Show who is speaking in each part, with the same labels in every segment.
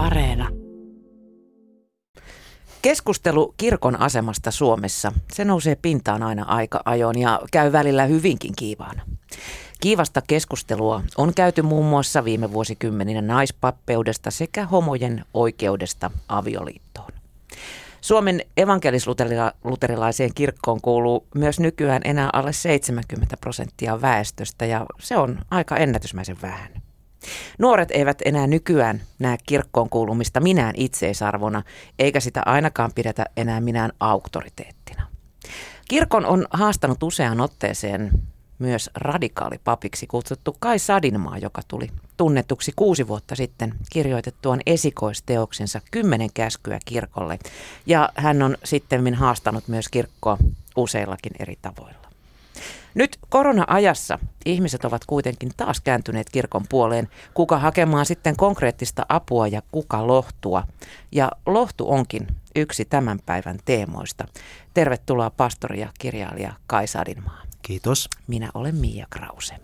Speaker 1: Areena. Keskustelu kirkon asemasta Suomessa, se nousee pintaan aina aika ajoin ja käy välillä hyvinkin kiivaana. Kiivasta keskustelua on käyty muun muassa viime vuosikymmeninä naispappeudesta sekä homojen oikeudesta avioliittoon. Suomen evankelisluterilaiseen kirkkoon kuuluu myös nykyään enää alle 70 prosenttia väestöstä ja se on aika ennätysmäisen vähän. Nuoret eivät enää nykyään näe kirkkoon kuulumista minään itseisarvona, eikä sitä ainakaan pidetä enää minään auktoriteettina. Kirkon on haastanut useaan otteeseen myös radikaalipapiksi kutsuttu Kai Sadinmaa, joka tuli tunnetuksi kuusi vuotta sitten kirjoitettuaan esikoisteoksensa Kymmenen käskyä kirkolle. Ja hän on sitten haastanut myös kirkkoa useillakin eri tavoilla. Nyt korona-ajassa ihmiset ovat kuitenkin taas kääntyneet kirkon puoleen, kuka hakemaan sitten konkreettista apua ja kuka lohtua. Ja lohtu onkin yksi tämän päivän teemoista. Tervetuloa pastori ja kirjailija Kai Sadinmaa.
Speaker 2: Kiitos.
Speaker 1: Minä olen Mia Krause.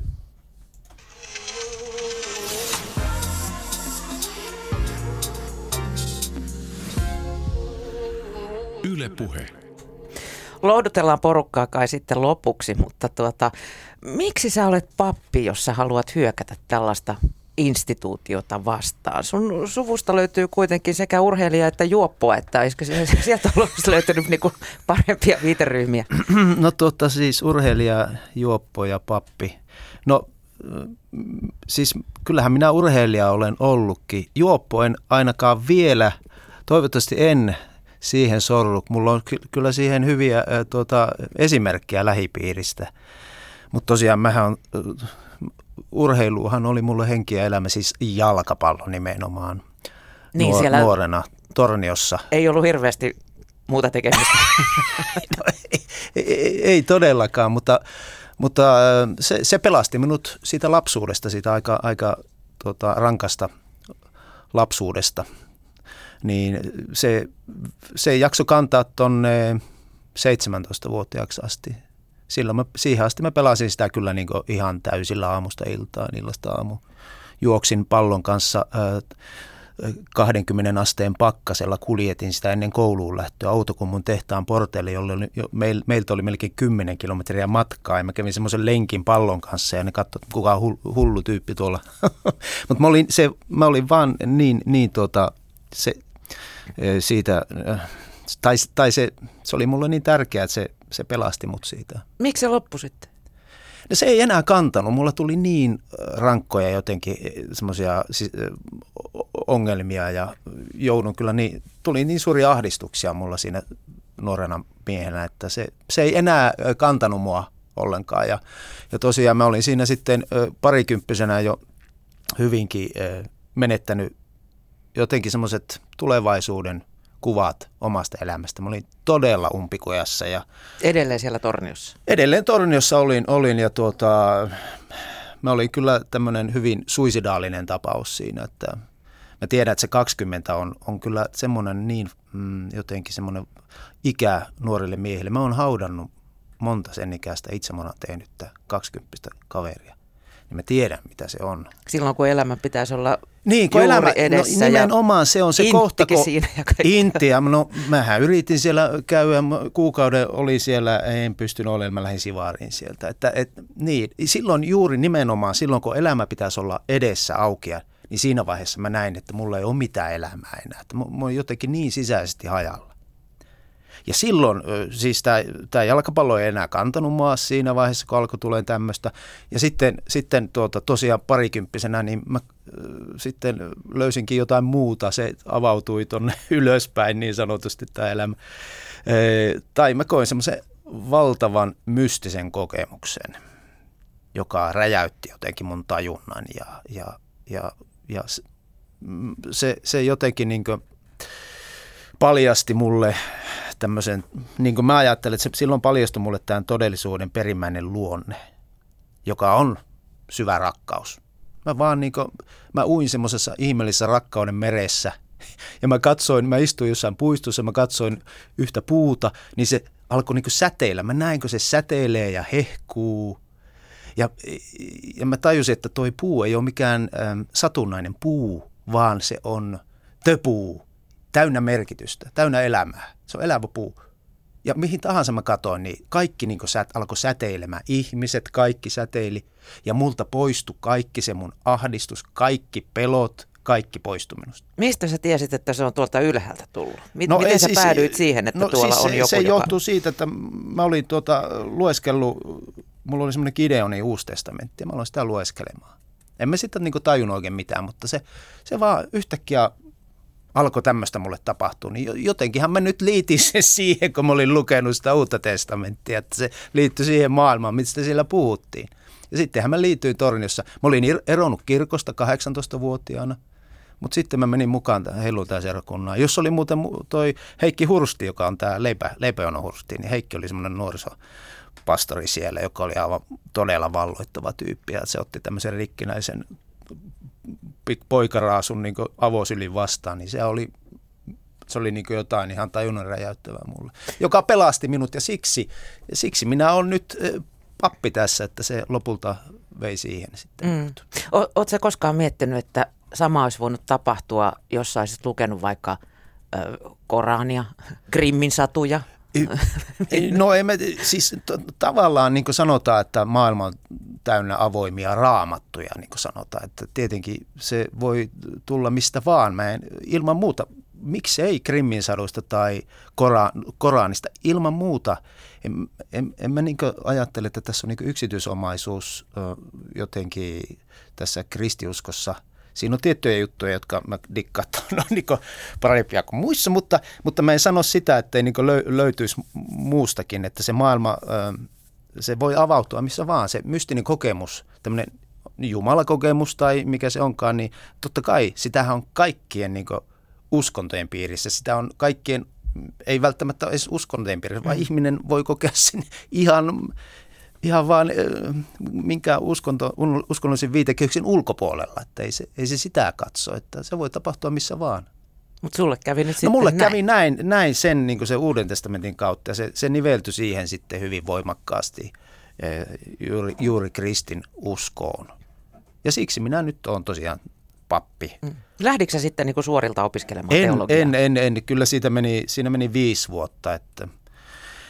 Speaker 1: Yle Puhe. Lohdutellaan porukkaa kai sitten lopuksi, mutta tuota, miksi sä olet pappi, jos sä haluat hyökätä tällaista instituutiota vastaan. Sun suvusta löytyy kuitenkin sekä urheilija että juoppoa, että olisiko sieltä olisi löytynyt niinku parempia viiteryhmiä?
Speaker 2: No tuota siis urheilija, juoppo ja pappi. No siis kyllähän minä urheilija olen ollutkin. Juoppo en ainakaan vielä, toivottavasti en siihen sorru. Mulla on ky- kyllä siihen hyviä tuota, esimerkkejä lähipiiristä. Mutta tosiaan mähän on urheiluhan oli mulle henkiä elämä, siis jalkapallo nimenomaan niin, nuor- siellä nuorena Torniossa.
Speaker 1: Ei ollut hirveästi muuta tekemistä.
Speaker 2: no, ei, ei, ei todellakaan, mutta, mutta se, se pelasti minut siitä lapsuudesta, siitä aika, aika tota, rankasta lapsuudesta. Niin se, se jakso kantaa tuonne 17-vuotiaaksi asti silloin mä, siihen asti mä pelasin sitä kyllä niin ihan täysillä aamusta iltaan, illasta aamu. Juoksin pallon kanssa äh, 20 asteen pakkasella kuljetin sitä ennen kouluun lähtöä autokummun tehtaan porteille, jolle oli, jo, meil, meiltä oli melkein 10 kilometriä matkaa ja mä kävin semmoisen lenkin pallon kanssa ja ne katsoivat, kuka on hullu, hullu tyyppi tuolla. Mutta mä olin, mä olin vaan niin, niin tuota, se, siitä, tai, tai se, se oli mulle niin tärkeää, että se se pelasti mut siitä.
Speaker 1: Miksi se loppui sitten?
Speaker 2: No se ei enää kantanut. Mulla tuli niin rankkoja jotenkin semmoisia ongelmia ja joudun kyllä niin, tuli niin suuria ahdistuksia mulla siinä nuorena miehenä, että se, se ei enää kantanut mua ollenkaan. Ja, ja tosiaan mä olin siinä sitten parikymppisenä jo hyvinkin menettänyt jotenkin semmoiset tulevaisuuden – kuvat omasta elämästä. Mä olin todella umpikujassa. Ja
Speaker 1: edelleen siellä Torniossa?
Speaker 2: Edelleen Torniossa olin, olin ja tuota, mä olin kyllä tämmöinen hyvin suisidaalinen tapaus siinä, että mä tiedän, että se 20 on, on kyllä semmoinen niin mm, jotenkin semmoinen ikä nuorille miehille. Mä oon haudannut monta sen ikäistä itse mä oon tehnyttä 20 kaveria niin mä tiedän, mitä se on.
Speaker 1: Silloin, kun elämä pitäisi olla
Speaker 2: niin,
Speaker 1: kun
Speaker 2: elämä, no
Speaker 1: edessä
Speaker 2: no, nimenomaan se on se kohta, kun
Speaker 1: siinä ja
Speaker 2: Intia, no mähän yritin siellä käydä, kuukauden oli siellä, en pystynyt olemaan, mä lähdin Sivaariin sieltä. Että, et, niin, silloin juuri nimenomaan, silloin kun elämä pitäisi olla edessä aukia, niin siinä vaiheessa mä näin, että mulla ei ole mitään elämää enää. Että mä, mä oon jotenkin niin sisäisesti hajalla. Ja silloin siis tämä jalkapallo ei enää kantanut maa siinä vaiheessa, kun alkoi tulee tämmöistä. Ja sitten, sitten tuota, tosiaan parikymppisenä, niin mä sitten löysinkin jotain muuta. Se avautui tuonne ylöspäin niin sanotusti tämä elämä. E, tai mä koin semmoisen valtavan mystisen kokemuksen, joka räjäytti jotenkin mun tajunnan ja, ja, ja, ja se, se jotenkin niin paljasti mulle tämmöisen, niin kuin mä ajattelen, että se silloin paljastui mulle tämän todellisuuden perimmäinen luonne, joka on syvä rakkaus. Mä vaan niin kuin, mä uin semmoisessa ihmeellisessä rakkauden meressä ja mä katsoin, mä istuin jossain puistossa, mä katsoin yhtä puuta, niin se alkoi niin säteillä. Mä näin, kun se säteilee ja hehkuu. Ja, ja mä tajusin, että toi puu ei ole mikään äm, satunnainen puu, vaan se on töpuu, täynnä merkitystä, täynnä elämää. Se on elävä puu. Ja mihin tahansa mä katoin, niin kaikki niin sät, alkoi säteilemään. Ihmiset, kaikki säteili. Ja multa poistui kaikki se mun ahdistus, kaikki pelot, kaikki poistui minusta.
Speaker 1: Mistä sä tiesit, että se on tuolta ylhäältä tullut? M- no, miten sä siis, päädyit siihen, että no, tuolla siis on
Speaker 2: se,
Speaker 1: joku,
Speaker 2: Se joka... johtuu siitä, että mä olin tuota, lueskellut, mulla oli semmoinen Gideonin uusi testamentti ja mä aloin sitä lueskelemaan. En mä sitten niin tajunnut oikein mitään, mutta se, se vaan yhtäkkiä alkoi tämmöistä mulle tapahtua, niin jotenkinhan mä nyt liitin se siihen, kun mä olin lukenut sitä uutta testamenttia, että se liittyi siihen maailmaan, mistä siellä puhuttiin. Ja sittenhän mä liityin Torniossa. Mä olin eronnut kirkosta 18-vuotiaana, mutta sitten mä menin mukaan tähän helluntaiserakunnaan. Jos oli muuten toi Heikki Hursti, joka on tämä leipä, leipäjono Hursti, niin Heikki oli semmoinen nuorisopastori siellä, joka oli aivan todella valloittava tyyppi. Ja se otti tämmöisen rikkinäisen poikaraasun niin avosylin vastaan, niin se oli, se oli niin jotain ihan tajunnan räjäyttävää mulle, joka pelasti minut ja siksi, siksi minä olen nyt pappi tässä, että se lopulta vei siihen sitten. Mm.
Speaker 1: Oletko koskaan miettinyt, että sama olisi voinut tapahtua, jos olisit lukenut vaikka ö, Korania, Grimmin satuja?
Speaker 2: No emme, siis t- tavallaan niin kuin sanotaan, että maailma on täynnä avoimia raamattuja, niin kuin sanotaan. Että tietenkin se voi tulla mistä vaan. Mä en, ilman muuta, miksei Krimmin saduista tai Kora, Koranista, ilman muuta. En, en, en mä niin ajattele, että tässä on niin yksityisomaisuus jotenkin tässä kristiuskossa – Siinä on tiettyjä juttuja, jotka mä dikkaan, on niin parempia kuin muissa, mutta, mutta mä en sano sitä, että ei niin löytyisi muustakin, että se maailma, se voi avautua missä vaan. Se mystinen kokemus, tämmöinen jumalakokemus tai mikä se onkaan, niin totta kai sitähän on kaikkien niin uskontojen piirissä. Sitä on kaikkien, ei välttämättä edes uskontojen piirissä, vaan mm. ihminen voi kokea sen ihan ihan vaan minkä uskonto, uskonnollisen viitekehyksen ulkopuolella, että ei se, ei se sitä katso, että se voi tapahtua missä vaan.
Speaker 1: Mutta sulle kävi nyt
Speaker 2: no mulle
Speaker 1: näin.
Speaker 2: kävi näin, näin sen niin se Uuden testamentin kautta ja se, se niveltyi siihen sitten hyvin voimakkaasti juuri, juuri kristin uskoon. Ja siksi minä nyt olen tosiaan pappi. Mm.
Speaker 1: Lähdikö sä sitten niin suorilta opiskelemaan
Speaker 2: en,
Speaker 1: teologiaa?
Speaker 2: En, en, en. Kyllä siitä meni, siinä meni viisi vuotta, että –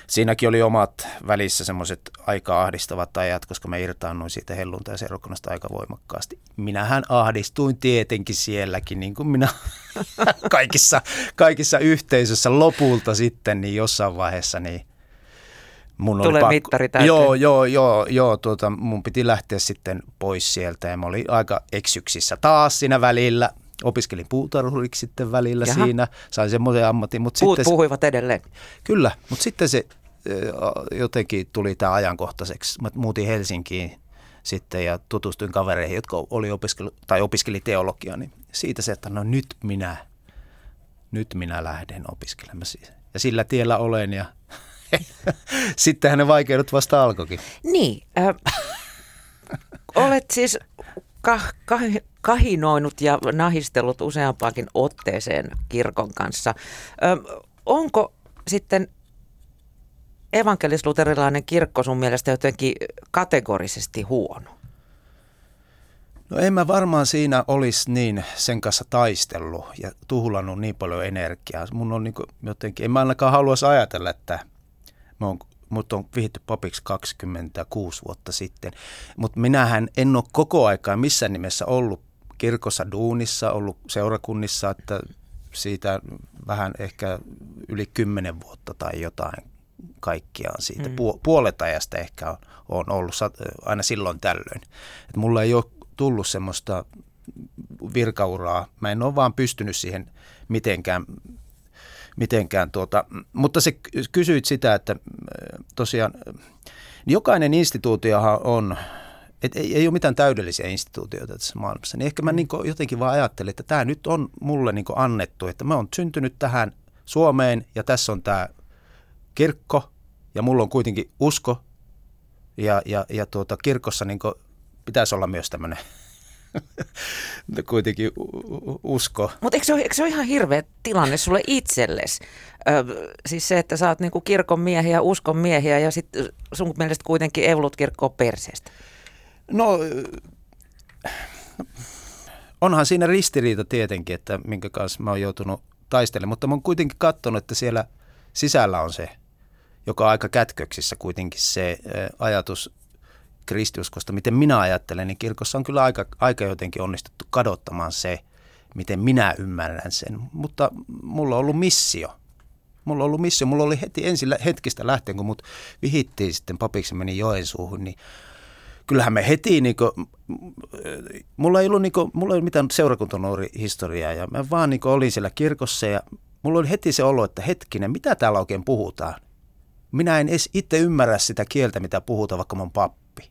Speaker 2: siinäkin oli omat välissä semmoiset aika ahdistavat ajat, koska mä irtaannuin siitä helluntai seurakunnasta aika voimakkaasti. Minähän ahdistuin tietenkin sielläkin, niin kuin minä kaikissa, kaikissa yhteisöissä lopulta sitten, niin jossain vaiheessa niin
Speaker 1: mun Tulee oli pakko, mittari.
Speaker 2: Joo, joo, joo, joo tuota, mun piti lähteä sitten pois sieltä ja mä olin aika eksyksissä taas siinä välillä. Opiskelin puutarhuriksi sitten välillä Jaha. siinä, sain semmoisen ammatin. Mutta
Speaker 1: Puut
Speaker 2: sitten,
Speaker 1: puhuivat edelleen.
Speaker 2: Kyllä, mutta sitten se jotenkin tuli tämä ajankohtaiseksi. Mä muutin Helsinkiin sitten ja tutustuin kavereihin, jotka oli opiskelu, tai opiskeli teologiaa, niin siitä se, että no nyt minä, nyt minä lähden opiskelemaan. Ja sillä tiellä olen ja sittenhän ne vaikeudet vasta alkoikin.
Speaker 1: Niin, äh, olet siis kah, kah, kahinoinut ja nahistellut useampaakin otteeseen kirkon kanssa. Ö, onko sitten evankelisluterilainen kirkko sun mielestä jotenkin kategorisesti huono?
Speaker 2: No en mä varmaan siinä olisi niin sen kanssa taistellut ja tuhlannut niin paljon energiaa. Mun on niin jotenkin, en mä ainakaan haluaisi ajatella, että mä oon mut on vihitty papiksi 26 vuotta sitten. Mutta minähän en ole koko aikaa missään nimessä ollut kirkossa duunissa, ollut seurakunnissa, että siitä vähän ehkä yli 10 vuotta tai jotain kaikkiaan siitä. Mm. Puolet ajasta ehkä on, on ollut aina silloin tällöin. Et mulla ei ole tullut semmoista virkauraa. Mä en ole vaan pystynyt siihen mitenkään mitenkään tuota, mutta se kysyit sitä, että tosiaan niin jokainen instituutiohan on, et ei, ei ole mitään täydellisiä instituutioita tässä maailmassa, niin ehkä mä niin jotenkin vaan ajattelin, että tämä nyt on mulle niin annettu, että mä oon syntynyt tähän Suomeen ja tässä on tämä kirkko ja mulla on kuitenkin usko ja, ja, ja tuota, kirkossa niin pitäisi olla myös tämmöinen kuitenkin usko.
Speaker 1: Mutta eikö, eikö se ole ihan hirveä tilanne sulle itsellesi? Ö, siis se, että sä oot niinku kirkon miehiä uskon miehiä ja sitten sun mielestä kuitenkin evlut kirkkoon perseestä.
Speaker 2: No, onhan siinä ristiriita tietenkin, että minkä kanssa mä oon joutunut taistelemaan, mutta mä oon kuitenkin katsonut, että siellä sisällä on se, joka on aika kätköksissä kuitenkin se ajatus kristiuskosta, miten minä ajattelen, niin kirkossa on kyllä aika, aika jotenkin onnistuttu kadottamaan se, miten minä ymmärrän sen. Mutta mulla on ollut missio. Mulla on ollut missio. Mulla oli heti ensin hetkistä lähtien, kun mut vihittiin sitten papiksi meni Joensuuhun, niin kyllähän me heti, niin kuin, mulla ei ollut, niin kuin, mulla ei ollut mitään seurakuntanuori historiaa ja mä vaan niin kuin, olin siellä kirkossa ja mulla oli heti se olo, että hetkinen, mitä täällä oikein puhutaan? Minä en edes itse ymmärrä sitä kieltä, mitä puhutaan, vaikka mä oon pappi.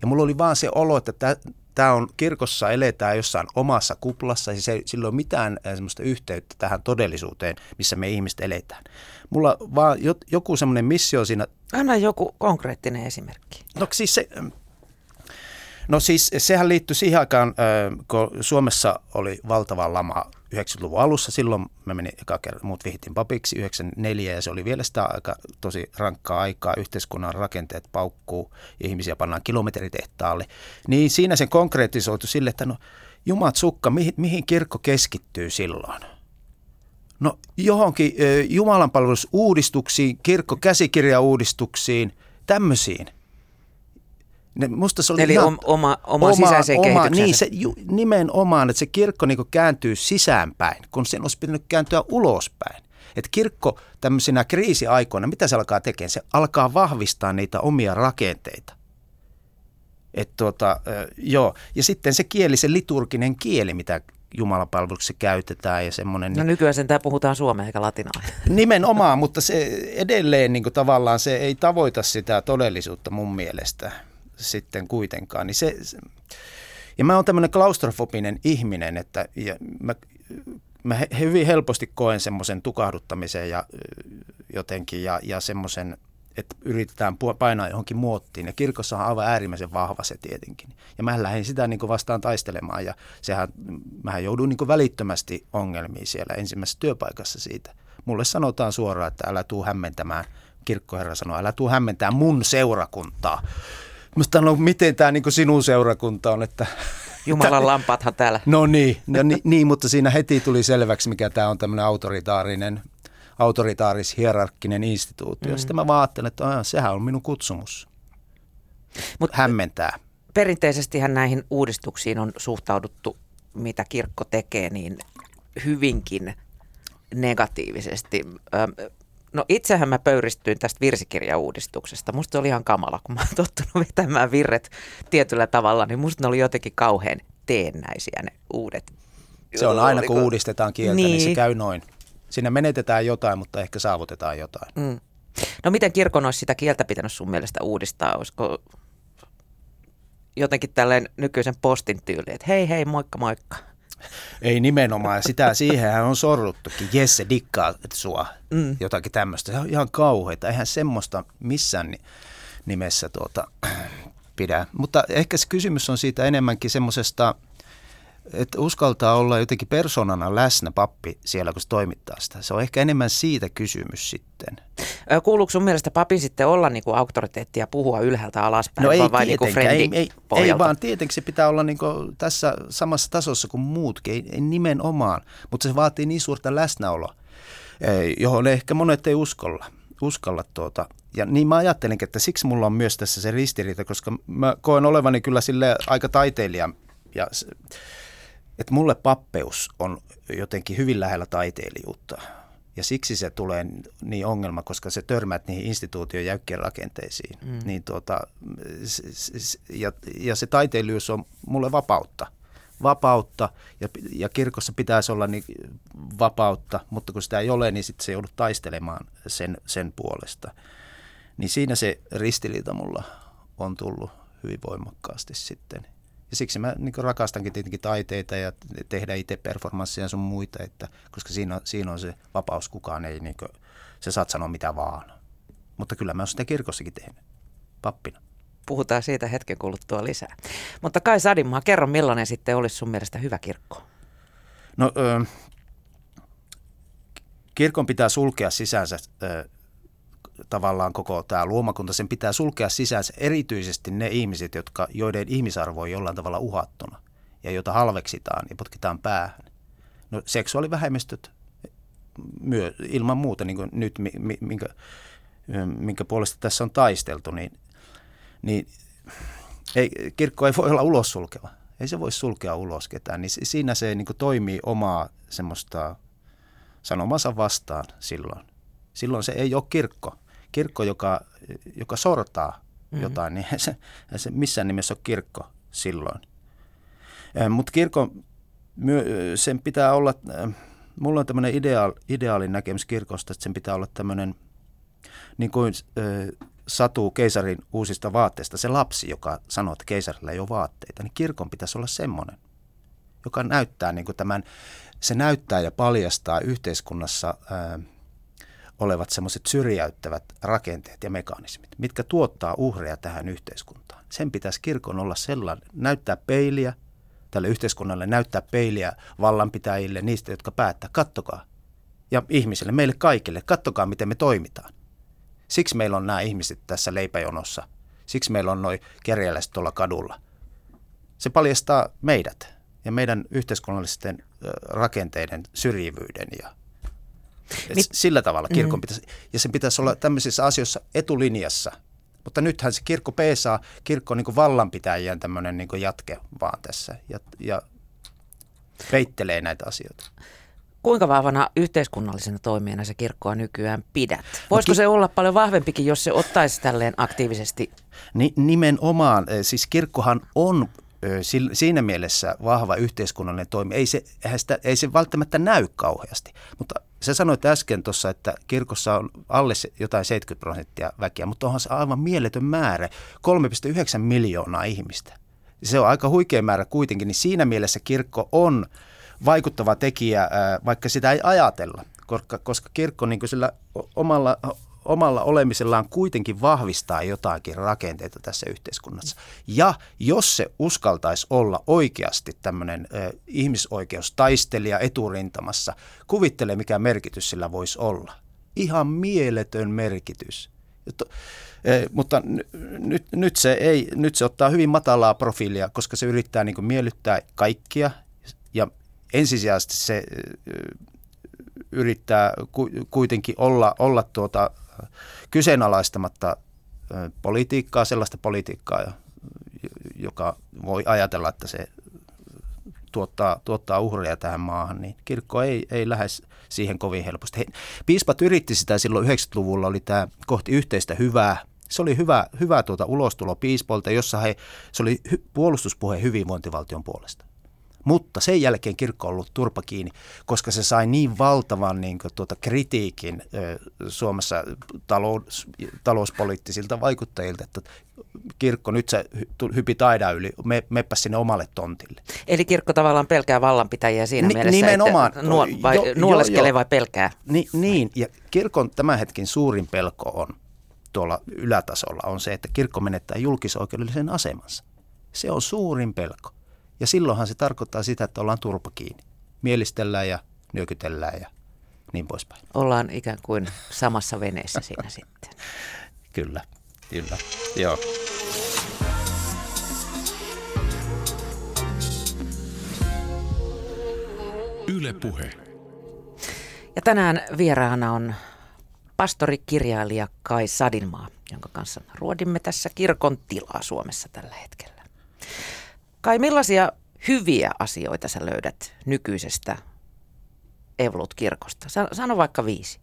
Speaker 2: Ja mulla oli vaan se olo, että tämä on kirkossa eletään jossain omassa kuplassa ja se, sillä ei ole mitään semmoista yhteyttä tähän todellisuuteen, missä me ihmiset eletään. Mulla vaan joku semmoinen missio siinä.
Speaker 1: Anna joku konkreettinen esimerkki.
Speaker 2: No siis se, No siis sehän liittyi siihen aikaan, kun Suomessa oli valtava lama 90-luvun alussa. Silloin mä menin eka kerran, muut vihittiin papiksi 94 ja se oli vielä sitä aika tosi rankkaa aikaa. Yhteiskunnan rakenteet paukkuu, ihmisiä pannaan kilometritehtaalle. Niin siinä se konkretisoitu sille, että no jumat sukka, mihin, mihin kirkko keskittyy silloin? No johonkin jumalanpalvelusuudistuksiin, kirkkokäsikirjauudistuksiin, tämmöisiin.
Speaker 1: Ne, musta se oli Eli ihan, oma, oma, oma sisäiseen oma,
Speaker 2: Niin, se ju, nimenomaan, että se kirkko niin kääntyy sisäänpäin, kun sen olisi pitänyt kääntyä ulospäin. Että kirkko tämmöisenä kriisiaikoina, mitä se alkaa tekemään? Se alkaa vahvistaa niitä omia rakenteita. Et tuota, joo. Ja sitten se kieli, se liturginen kieli, mitä jumalapalveluksessa käytetään ja semmoinen.
Speaker 1: No nykyään sen tämä puhutaan suomea eikä latinaa.
Speaker 2: Nimenomaan, mutta se edelleen niin kuin tavallaan se ei tavoita sitä todellisuutta mun mielestä sitten kuitenkaan. Niin se, ja mä oon tämmöinen klaustrofobinen ihminen, että ja mä, mä hyvin helposti koen semmoisen tukahduttamisen ja jotenkin ja, ja semmoisen, että yritetään painaa johonkin muottiin. Ja kirkossa on aivan äärimmäisen vahva se tietenkin. Ja mä lähdin sitä niin kuin vastaan taistelemaan ja sehän, mähän joudun niin kuin välittömästi ongelmiin siellä ensimmäisessä työpaikassa siitä. Mulle sanotaan suoraan, että älä tuu hämmentämään, kirkkoherra sanoo, älä tuu hämmentää mun seurakuntaa. Musta no, miten tämä niin sinun seurakunta on, että
Speaker 1: Jumalan lampaathan täällä.
Speaker 2: No niin, no, niin, niin, mutta siinä heti tuli selväksi, mikä tämä on tämmöinen autoritaarinen, autoritaaris, hierarkkinen instituutio. Mm. Sitten mä vaan ajattelin, että aah, sehän on minun kutsumus. Mut Hämmentää.
Speaker 1: Perinteisesti näihin uudistuksiin on suhtauduttu, mitä kirkko tekee, niin hyvinkin negatiivisesti. No itsehän mä pöyristyin tästä virsikirjauudistuksesta. Musta oli ihan kamala, kun mä oon tottunut vetämään virret tietyllä tavalla, niin musta ne oli jotenkin kauhean teennäisiä ne uudet.
Speaker 2: Se on aina, kun uudistetaan kieltä, niin. niin se käy noin. Siinä menetetään jotain, mutta ehkä saavutetaan jotain. Mm.
Speaker 1: No miten kirkon olisi sitä kieltä pitänyt sun mielestä uudistaa? Olisiko jotenkin tällainen nykyisen postin tyyli, että hei hei, moikka moikka.
Speaker 2: Ei nimenomaan. Sitä siihenhän on sorruttukin. Jesse dikkaa sua. Mm. Jotakin tämmöistä. Se on ihan kauheita. Eihän semmoista missään nimessä tuota, pidä. Mutta ehkä se kysymys on siitä enemmänkin semmoisesta – että uskaltaa olla jotenkin persoonana läsnä pappi siellä, kun se toimittaa sitä. Se on ehkä enemmän siitä kysymys sitten.
Speaker 1: Kuuluuko sun mielestä papin sitten olla niin kuin auktoriteetti ja puhua ylhäältä alaspäin?
Speaker 2: No ei vai niin kuin ei, ei, ei, vaan tietenkin se pitää olla niin kuin tässä samassa tasossa kuin muutkin, ei, ei nimenomaan, mutta se vaatii niin suurta läsnäoloa, johon ehkä monet ei uskalla. uskalla tuota. Ja niin mä ajattelin, että siksi mulla on myös tässä se ristiriita, koska mä koen olevani kyllä sille aika taiteilija ja että mulle pappeus on jotenkin hyvin lähellä taiteilijuutta. Ja siksi se tulee niin ongelma, koska se törmät niihin instituution jäykkien rakenteisiin. Mm. Niin tuota, ja, ja se taiteilijuus on mulle vapautta. Vapautta ja, ja kirkossa pitäisi olla niin vapautta, mutta kun sitä ei ole, niin sitten se joudut taistelemaan sen, sen puolesta. Niin siinä se ristiriita mulla on tullut hyvin voimakkaasti sitten – ja siksi mä niin rakastankin tietenkin taiteita ja tehdä itse performansseja ja sun muita, että, koska siinä on, siinä on se vapaus, kukaan ei, niin kuin, se saat sanoa mitä vaan. Mutta kyllä mä oon sitä kirkossakin tehnyt, pappina.
Speaker 1: Puhutaan siitä hetken kuluttua lisää. Mutta Kai Sadimaa, kerro millainen sitten olisi sun mielestä hyvä kirkko?
Speaker 2: No, ö, kirkon pitää sulkea sisänsä ö, tavallaan koko tämä luomakunta, sen pitää sulkea sisäänsä erityisesti ne ihmiset, jotka, joiden ihmisarvo on jollain tavalla uhattuna. ja jota halveksitaan ja potkitaan päähän. No seksuaalivähemmistöt myö, ilman muuta, niin kuin nyt, minkä, minkä puolesta tässä on taisteltu, niin, niin ei, kirkko ei voi olla ulos sulkeva. Ei se voi sulkea ulos ketään. Niin siinä se niin kuin toimii omaa semmoista sanomansa vastaan silloin. Silloin se ei ole kirkko. Kirkko, joka, joka sortaa mm-hmm. jotain, niin se, se missään nimessä ole kirkko silloin. Mutta kirkon, sen pitää olla, mulla on tämmöinen ideaali, ideaalin näkemys kirkosta, että sen pitää olla tämmöinen, niin kuin Satu keisarin uusista vaatteista, se lapsi, joka sanoo, että keisarilla ei ole vaatteita, niin kirkon pitäisi olla semmoinen, joka näyttää niin kuin tämän, se näyttää ja paljastaa yhteiskunnassa ää, olevat semmoiset syrjäyttävät rakenteet ja mekanismit, mitkä tuottaa uhreja tähän yhteiskuntaan. Sen pitäisi kirkon olla sellainen, näyttää peiliä tälle yhteiskunnalle, näyttää peiliä vallanpitäjille, niistä, jotka päättää. Kattokaa. Ja ihmisille, meille kaikille, kattokaa, miten me toimitaan. Siksi meillä on nämä ihmiset tässä leipäjonossa. Siksi meillä on noin kerjäläiset tuolla kadulla. Se paljastaa meidät ja meidän yhteiskunnallisten rakenteiden syrjivyyden ja niin. Sillä tavalla kirkon mm. pitäisi, ja sen pitäisi olla tämmöisissä asioissa etulinjassa. Mutta nythän se kirkko peesaa, kirkko on niin vallanpitäjien tämmöinen niin jatke vaan tässä ja, ja peittelee näitä asioita.
Speaker 1: Kuinka vahvana yhteiskunnallisena toimijana se kirkkoa nykyään pidät? Voisiko se olla paljon vahvempikin, jos se ottaisi tälleen aktiivisesti?
Speaker 2: Ni, nimenomaan. Siis kirkkohan on siinä mielessä vahva yhteiskunnallinen toimi. Ei se, sitä, ei se välttämättä näy kauheasti, mutta sä sanoit äsken tuossa, että kirkossa on alle jotain 70 prosenttia väkeä, mutta onhan se aivan mieletön määrä, 3,9 miljoonaa ihmistä. Se on aika huikea määrä kuitenkin, niin siinä mielessä kirkko on vaikuttava tekijä, vaikka sitä ei ajatella, koska, kirkko niin sillä omalla omalla olemisellaan kuitenkin vahvistaa jotakin rakenteita tässä yhteiskunnassa. Ja jos se uskaltaisi olla oikeasti tämmöinen ihmisoikeustaistelija eturintamassa, kuvittele mikä merkitys sillä voisi olla. Ihan mieletön merkitys. Jotto, e, mutta nyt, nyt, se ei, nyt se ottaa hyvin matalaa profiilia, koska se yrittää niin miellyttää kaikkia ja ensisijaisesti se yrittää kuitenkin olla, olla tuota, kyseenalaistamatta politiikkaa, sellaista politiikkaa, joka voi ajatella, että se tuottaa, tuottaa uhreja tähän maahan, niin kirkko ei, ei lähde siihen kovin helposti. He, piispat yritti sitä silloin 90-luvulla, oli tämä kohti yhteistä hyvää. Se oli hyvä, hyvä tuota ulostulo piispoilta, jossa he, se oli hy, puolustuspuhe hyvinvointivaltion puolesta. Mutta sen jälkeen kirkko on ollut turpa kiinni, koska se sai niin valtavan niin kuin, tuota, kritiikin Suomessa talous, talouspoliittisilta vaikuttajilta, että kirkko nyt se hypi taida yli, me, meppä sinne omalle tontille.
Speaker 1: Eli kirkko tavallaan pelkää vallanpitäjiä siinä
Speaker 2: Ni,
Speaker 1: mielessä,
Speaker 2: nimenomaan.
Speaker 1: että nuo, vai, jo, nuoleskelee jo, vai pelkää?
Speaker 2: Ni, niin, ja kirkon tämän hetken suurin pelko on tuolla ylätasolla on se, että kirkko menettää julkisoikeudellisen asemansa. Se on suurin pelko. Ja silloinhan se tarkoittaa sitä, että ollaan turpa kiinni. Mielistellään ja nyökytellään ja niin poispäin.
Speaker 1: Ollaan ikään kuin samassa veneessä siinä sitten.
Speaker 2: Kyllä, kyllä. Joo.
Speaker 1: Yle Puhe. Ja tänään vieraana on pastori kirjailija Kai Sadinmaa, jonka kanssa ruodimme tässä kirkon tilaa Suomessa tällä hetkellä. Kai millaisia hyviä asioita sä löydät nykyisestä Evolut-kirkosta? Sano vaikka viisi.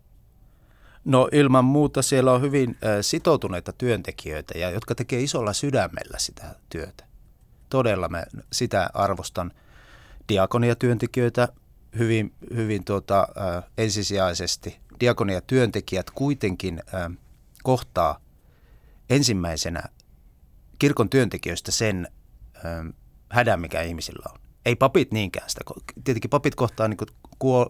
Speaker 2: No ilman muuta siellä on hyvin sitoutuneita työntekijöitä, ja jotka tekee isolla sydämellä sitä työtä. Todella mä sitä arvostan. Diakoniatyöntekijöitä hyvin, hyvin tuota, äh, ensisijaisesti. Diakoniatyöntekijät kuitenkin äh, kohtaa ensimmäisenä kirkon työntekijöistä sen äh, hädän, mikä ihmisillä on. Ei papit niinkään sitä. Tietenkin papit kohtaa niin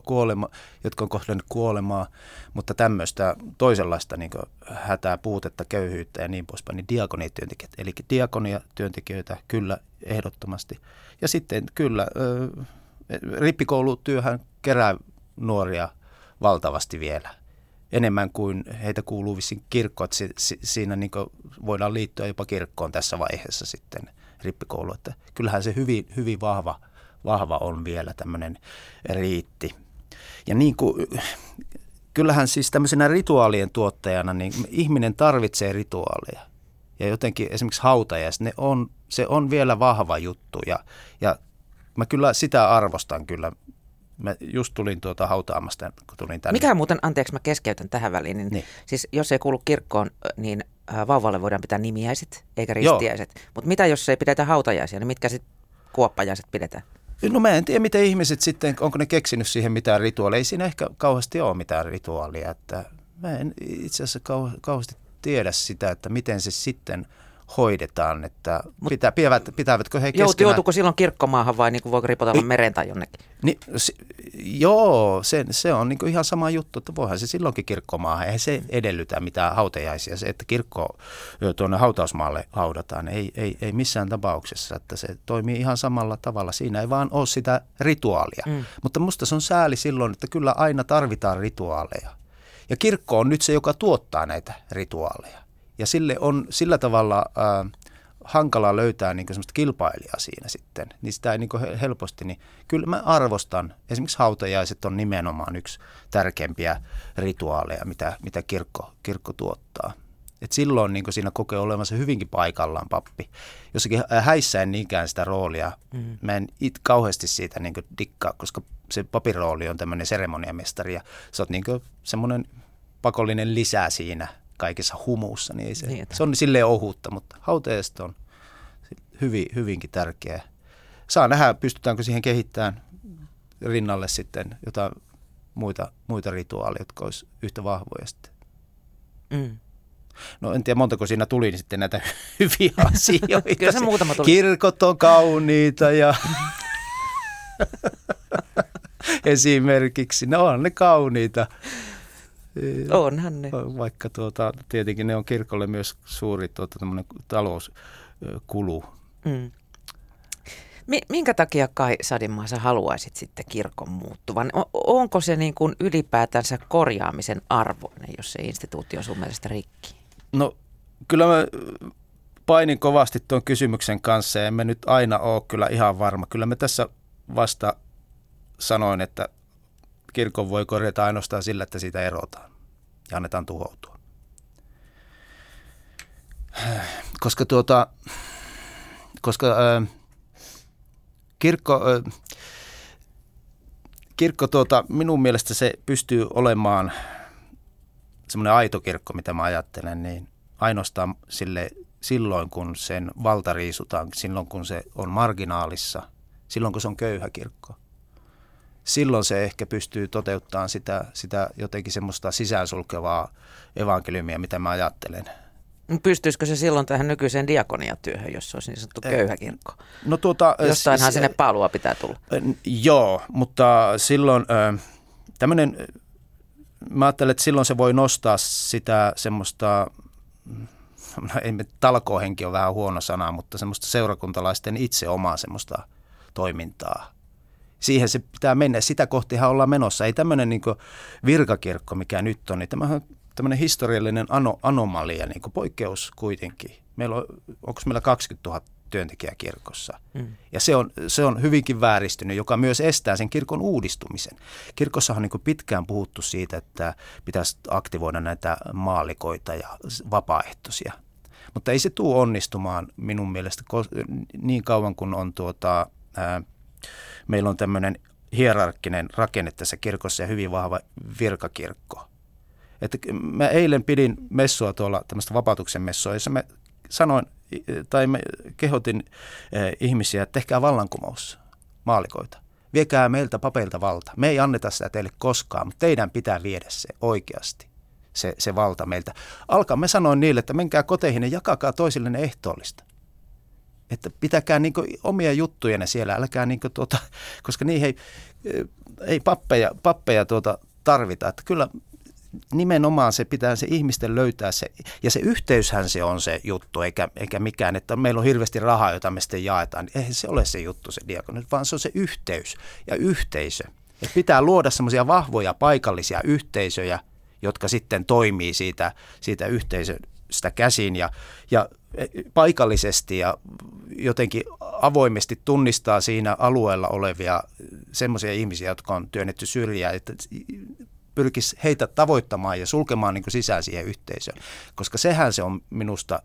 Speaker 2: kuolema, jotka on kohdannut kuolemaa, mutta tämmöistä toisenlaista niin hätää, puutetta, köyhyyttä ja niin poispäin, niin diakoniatyöntekijät. Eli diakonia-työntekijöitä kyllä ehdottomasti. Ja sitten kyllä rippikoulutyöhän kerää nuoria valtavasti vielä. Enemmän kuin heitä kuuluu vissiin kirkko, että si, si, siinä niin voidaan liittyä jopa kirkkoon tässä vaiheessa sitten – rippikoulu. Että kyllähän se hyvin, hyvin vahva, vahva on vielä tämmöinen riitti. Ja niin kuin, kyllähän siis tämmöisenä rituaalien tuottajana, niin ihminen tarvitsee rituaaleja. Ja jotenkin esimerkiksi hautajaiset, ne on, se on vielä vahva juttu ja, ja mä kyllä sitä arvostan kyllä. Mä just tulin tuota hautaamasta, kun tulin tänne.
Speaker 1: Mikä muuten, anteeksi mä keskeytän tähän väliin, niin, niin. siis jos ei kuulu kirkkoon, niin vauvalle voidaan pitää nimiäiset eikä ristiäiset. Mutta mitä jos ei pidetä hautajaisia, niin mitkä sitten kuoppajaiset pidetään?
Speaker 2: No mä en tiedä, miten ihmiset sitten, onko ne keksinyt siihen mitään rituaalia. Ei siinä ehkä kauheasti ole mitään rituaalia. Että mä en itse asiassa kau- kauheasti tiedä sitä, että miten se sitten – hoidetaan, että pitää, pitävät, pitävätkö he keskenään...
Speaker 1: Joutuuko silloin kirkkomaahan vai niin kuin voiko ripotella mereen tai jonnekin?
Speaker 2: Ni, se, joo, se, se on niin kuin ihan sama juttu, että voihan se silloinkin kirkkomaahan. Eihän se edellytä mitään hautajaisia. Se, että kirkko tuonne hautausmaalle haudataan, ei, ei, ei missään tapauksessa. Että se toimii ihan samalla tavalla. Siinä ei vaan ole sitä rituaalia. Mm. Mutta musta se on sääli silloin, että kyllä aina tarvitaan rituaaleja. Ja kirkko on nyt se, joka tuottaa näitä rituaaleja. Ja sille on sillä tavalla äh, hankala löytää niin semmoista kilpailijaa siinä sitten, niin sitä ei niin helposti, niin kyllä mä arvostan, esimerkiksi hautajaiset on nimenomaan yksi tärkeimpiä rituaaleja, mitä, mitä kirkko, kirkko tuottaa. Et silloin niin siinä kokee olevansa hyvinkin paikallaan pappi. Jossakin häissä en niinkään sitä roolia. Mm. Mä en it, kauheasti siitä niin dikkaa, koska se papirooli on tämmöinen seremoniamestari ja sä oot niin semmoinen pakollinen lisää siinä – kaikessa humussa, niin, ei se, niin se on silleen ohutta, mutta hautajaiset on hyvin, hyvinkin tärkeä. Saa nähdä, pystytäänkö siihen kehittämään rinnalle sitten jotain muita, muita rituaaleja, jotka olisi yhtä vahvoja sitten. Mm. No en tiedä montako siinä tuli niin sitten näitä hyviä asioita.
Speaker 1: Kyllä se muutama tuli.
Speaker 2: Kirkot on kauniita ja esimerkiksi, ne on ne kauniita.
Speaker 1: Onhan ne.
Speaker 2: Vaikka tuota, tietenkin ne on kirkolle myös suuri tuota, talouskulu. Mm.
Speaker 1: Minkä takia Kai Sadimaa sä haluaisit sitten kirkon muuttuvan? Onko se niin kuin ylipäätänsä korjaamisen arvoinen, jos se instituutio on sun mielestä rikki?
Speaker 2: No kyllä mä painin kovasti tuon kysymyksen kanssa ja emme nyt aina ole kyllä ihan varma. Kyllä me tässä vasta sanoin, että kirkon voi korjata ainoastaan sillä, että siitä erotaan ja annetaan tuhoutua. Koska tuota, koska äh, kirkko, äh, kirkko tuota, minun mielestä se pystyy olemaan semmoinen aito kirkko, mitä mä ajattelen, niin ainoastaan sille, silloin, kun sen valta riisutaan, silloin kun se on marginaalissa, silloin kun se on köyhä kirkko – silloin se ehkä pystyy toteuttamaan sitä, sitä jotenkin semmoista sisäänsulkevaa evankeliumia, mitä mä ajattelen.
Speaker 1: Pystyisikö se silloin tähän nykyiseen diakoniatyöhön, jos se olisi niin sanottu köyhä kirkko?
Speaker 2: No tuota,
Speaker 1: Jostainhan sinne paalua pitää tulla.
Speaker 2: Joo, mutta silloin tämmöinen, mä ajattelen, että silloin se voi nostaa sitä semmoista, no ei talkohenki on vähän huono sana, mutta semmoista seurakuntalaisten itse omaa semmoista toimintaa siihen se pitää mennä. Sitä kohtihan ollaan menossa. Ei tämmöinen niin virkakirkko, mikä nyt on, niin tämähän on tämmöinen historiallinen ano, anomalia, niin poikkeus kuitenkin. Meillä on, onko meillä 20 000 työntekijää kirkossa. Mm. Ja se on, se on hyvinkin vääristynyt, joka myös estää sen kirkon uudistumisen. Kirkossa on niin pitkään puhuttu siitä, että pitäisi aktivoida näitä maalikoita ja vapaaehtoisia. Mutta ei se tule onnistumaan minun mielestä niin kauan kuin on tuota, ää, meillä on tämmöinen hierarkkinen rakenne tässä kirkossa ja hyvin vahva virkakirkko. Että mä eilen pidin messua tuolla, tämmöistä vapautuksen messua, jossa mä sanoin, tai mä kehotin eh, ihmisiä, että tehkää vallankumous, maalikoita. Viekää meiltä papeilta valta. Me ei anneta sitä teille koskaan, mutta teidän pitää viedä se oikeasti, se, se valta meiltä. Alkaa me sanoin niille, että menkää koteihin ja jakakaa toisillenne ehtoollista että pitäkää niin omia juttuja siellä, älkää niin tuota, koska niihin ei, ei pappeja, pappeja tuota tarvita. Että kyllä nimenomaan se pitää se ihmisten löytää se, ja se yhteyshän se on se juttu, eikä, eikä mikään, että meillä on hirveästi rahaa, jota me sitten jaetaan. Eihän se ole se juttu se diakoni, vaan se on se yhteys ja yhteisö. Et pitää luoda semmoisia vahvoja paikallisia yhteisöjä, jotka sitten toimii siitä, siitä yhteisöstä käsin ja, ja paikallisesti ja jotenkin avoimesti tunnistaa siinä alueella olevia semmoisia ihmisiä, jotka on työnnetty syrjään, että pyrkisi heitä tavoittamaan ja sulkemaan niin sisään siihen yhteisöön. Koska sehän se on minusta,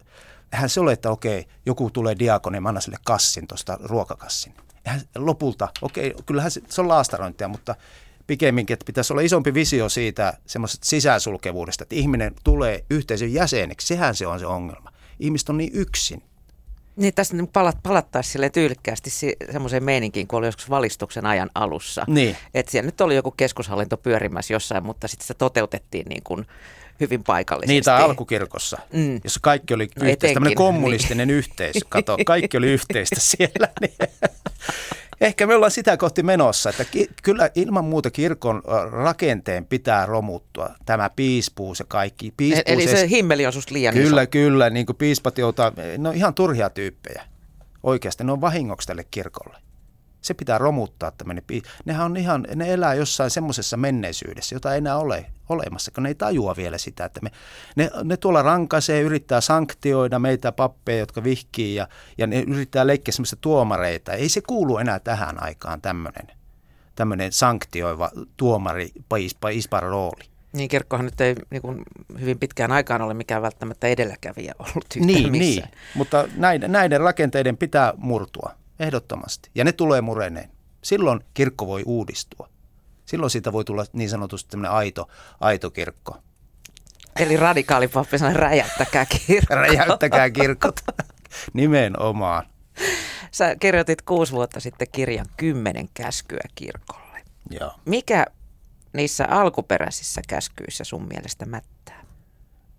Speaker 2: eihän se ole, että okei, joku tulee diakoni, mä annan sille kassin tuosta ruokakassin. Eihän lopulta, okei, kyllähän se, se on laastarointia, mutta pikemminkin, että pitäisi olla isompi visio siitä semmoisesta sisäsulkevuudesta, että ihminen tulee yhteisön jäseneksi. Sehän se on se ongelma. Ihmiset on niin yksin.
Speaker 1: Niin tässä niin palat, palattaisiin sille tyylikkäästi semmoiseen meininkiin, kun oli joskus valistuksen ajan alussa.
Speaker 2: Niin.
Speaker 1: Että siellä nyt oli joku keskushallinto pyörimässä jossain, mutta sitten se toteutettiin niin kuin hyvin paikallisesti.
Speaker 2: Niitä alkukirkossa, mm. jossa kaikki oli no yhteistä, tämmöinen kommunistinen niin. yhteisö. Kato, kaikki oli yhteistä siellä. Niin. Ehkä me ollaan sitä kohti menossa, että ki- kyllä ilman muuta kirkon rakenteen pitää romuttua. Tämä piispuus ja kaikki.
Speaker 1: Piispuus Eli se himmeli on susta liian
Speaker 2: Kyllä,
Speaker 1: iso.
Speaker 2: kyllä. Niin kuin piispat joutaa, ne on ihan turhia tyyppejä. Oikeasti ne on vahingoksi tälle kirkolle. Se pitää romuttaa tämmöinen. Nehän on ihan, ne elää jossain semmoisessa menneisyydessä, jota ei enää ole olemassa, kun ne ei tajua vielä sitä, että me, ne, ne tuolla rankaisee, yrittää sanktioida meitä pappeja, jotka vihkii ja, ja ne yrittää leikkiä semmoista tuomareita. Ei se kuulu enää tähän aikaan tämmöinen, tämmöinen sanktioiva tuomari, ispar rooli.
Speaker 1: Niin, kirkkohan nyt ei niin kuin, hyvin pitkään aikaan ole mikään välttämättä edelläkävijä ollut
Speaker 2: Niin, niin, mutta näiden, näiden rakenteiden pitää murtua ehdottomasti. Ja ne tulee mureneen. Silloin kirkko voi uudistua. Silloin siitä voi tulla niin sanotusti tämmöinen aito, aito kirkko.
Speaker 1: Eli radikaalipappi sanoi, räjäyttäkää kirkko.
Speaker 2: räjäyttäkää kirkot. Nimenomaan.
Speaker 1: Sä kirjoitit kuusi vuotta sitten kirjan Kymmenen käskyä kirkolle.
Speaker 2: Joo.
Speaker 1: Mikä niissä alkuperäisissä käskyissä sun mielestä mättää?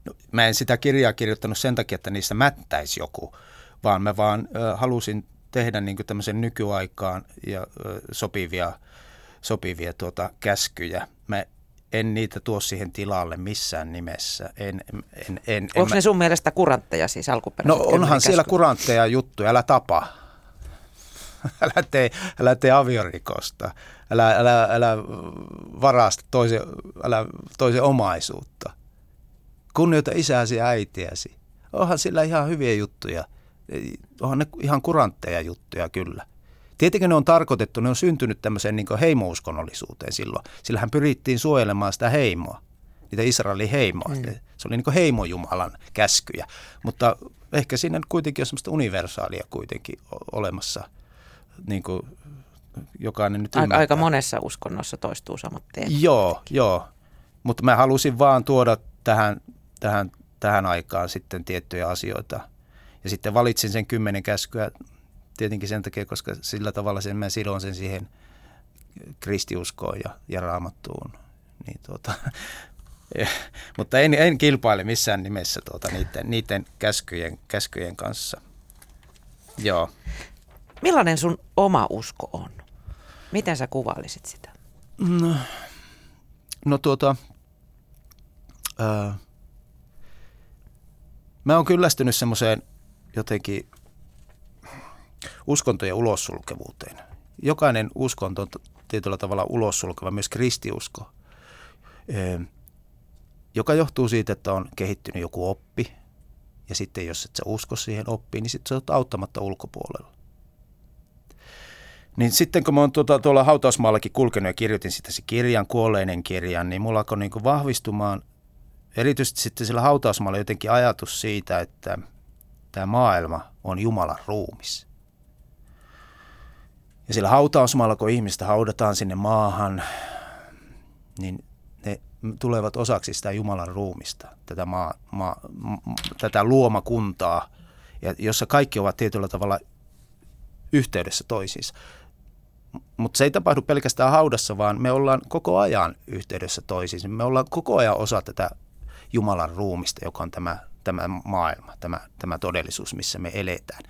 Speaker 2: No, mä en sitä kirjaa kirjoittanut sen takia, että niissä mättäisi joku, vaan mä vaan ö, halusin tehdä niin tämmöisen nykyaikaan ja sopivia, sopivia tuota, käskyjä. Mä en niitä tuo siihen tilalle missään nimessä. En, en, en,
Speaker 1: Onko en ne sun mielestä kurantteja siis alkuperäiset?
Speaker 2: No onhan siellä kurantteja juttuja, älä tapa. älä, tee, älä tee aviorikosta, älä, älä, älä varasta toisen, älä toisen omaisuutta. Kunnioita isäsi ja äitiäsi. Onhan sillä ihan hyviä juttuja – onhan ne ihan kurantteja juttuja kyllä. Tietenkin ne on tarkoitettu, ne on syntynyt tämmöiseen niin heimouskonnollisuuteen silloin. Sillä hän pyrittiin suojelemaan sitä heimoa, niitä Israelin heimoa. Mm. Se oli niin heimojumalan käskyjä. Mutta ehkä siinä kuitenkin on semmoista universaalia kuitenkin olemassa, niin kuin jokainen nyt
Speaker 1: aika, aika monessa uskonnossa toistuu samat teemat.
Speaker 2: Joo, joo. Mutta mä halusin vaan tuoda tähän, tähän, tähän aikaan sitten tiettyjä asioita – ja sitten valitsin sen kymmenen käskyä tietenkin sen takia, koska sillä tavalla sen mä sidon sen siihen kristiuskoon ja, ja raamattuun. Niin tuota, ja, mutta en, en kilpaile missään nimessä tuota, niiden, niiden käskyjen, käskyjen kanssa. Joo.
Speaker 1: Millainen sun oma usko on? Miten sä kuvailisit sitä?
Speaker 2: No, no tuota, ää, mä oon kyllästynyt semmoiseen jotenkin uskontojen ulossulkevuuteen. Jokainen uskonto on tietyllä tavalla ulossulkeva, myös kristiusko, joka johtuu siitä, että on kehittynyt joku oppi. Ja sitten jos et sä usko siihen oppiin, niin sitten sä oot auttamatta ulkopuolella. Niin sitten kun mä oon tuota, tuolla hautausmaallakin kulkenut ja kirjoitin sitä se kirjan, kuolleinen kirjan, niin mulla alkoi niin vahvistumaan erityisesti sitten sillä hautausmaalla jotenkin ajatus siitä, että – tämä maailma on Jumalan ruumis. Ja sillä hautausmaalla, kun ihmistä haudataan sinne maahan, niin ne tulevat osaksi sitä Jumalan ruumista, tätä, maa, maa, tätä luomakuntaa, ja jossa kaikki ovat tietyllä tavalla yhteydessä toisiinsa. Mutta se ei tapahdu pelkästään haudassa, vaan me ollaan koko ajan yhteydessä toisiinsa. Me ollaan koko ajan osa tätä Jumalan ruumista, joka on tämä tämä maailma, tämä, tämä todellisuus, missä me eletään.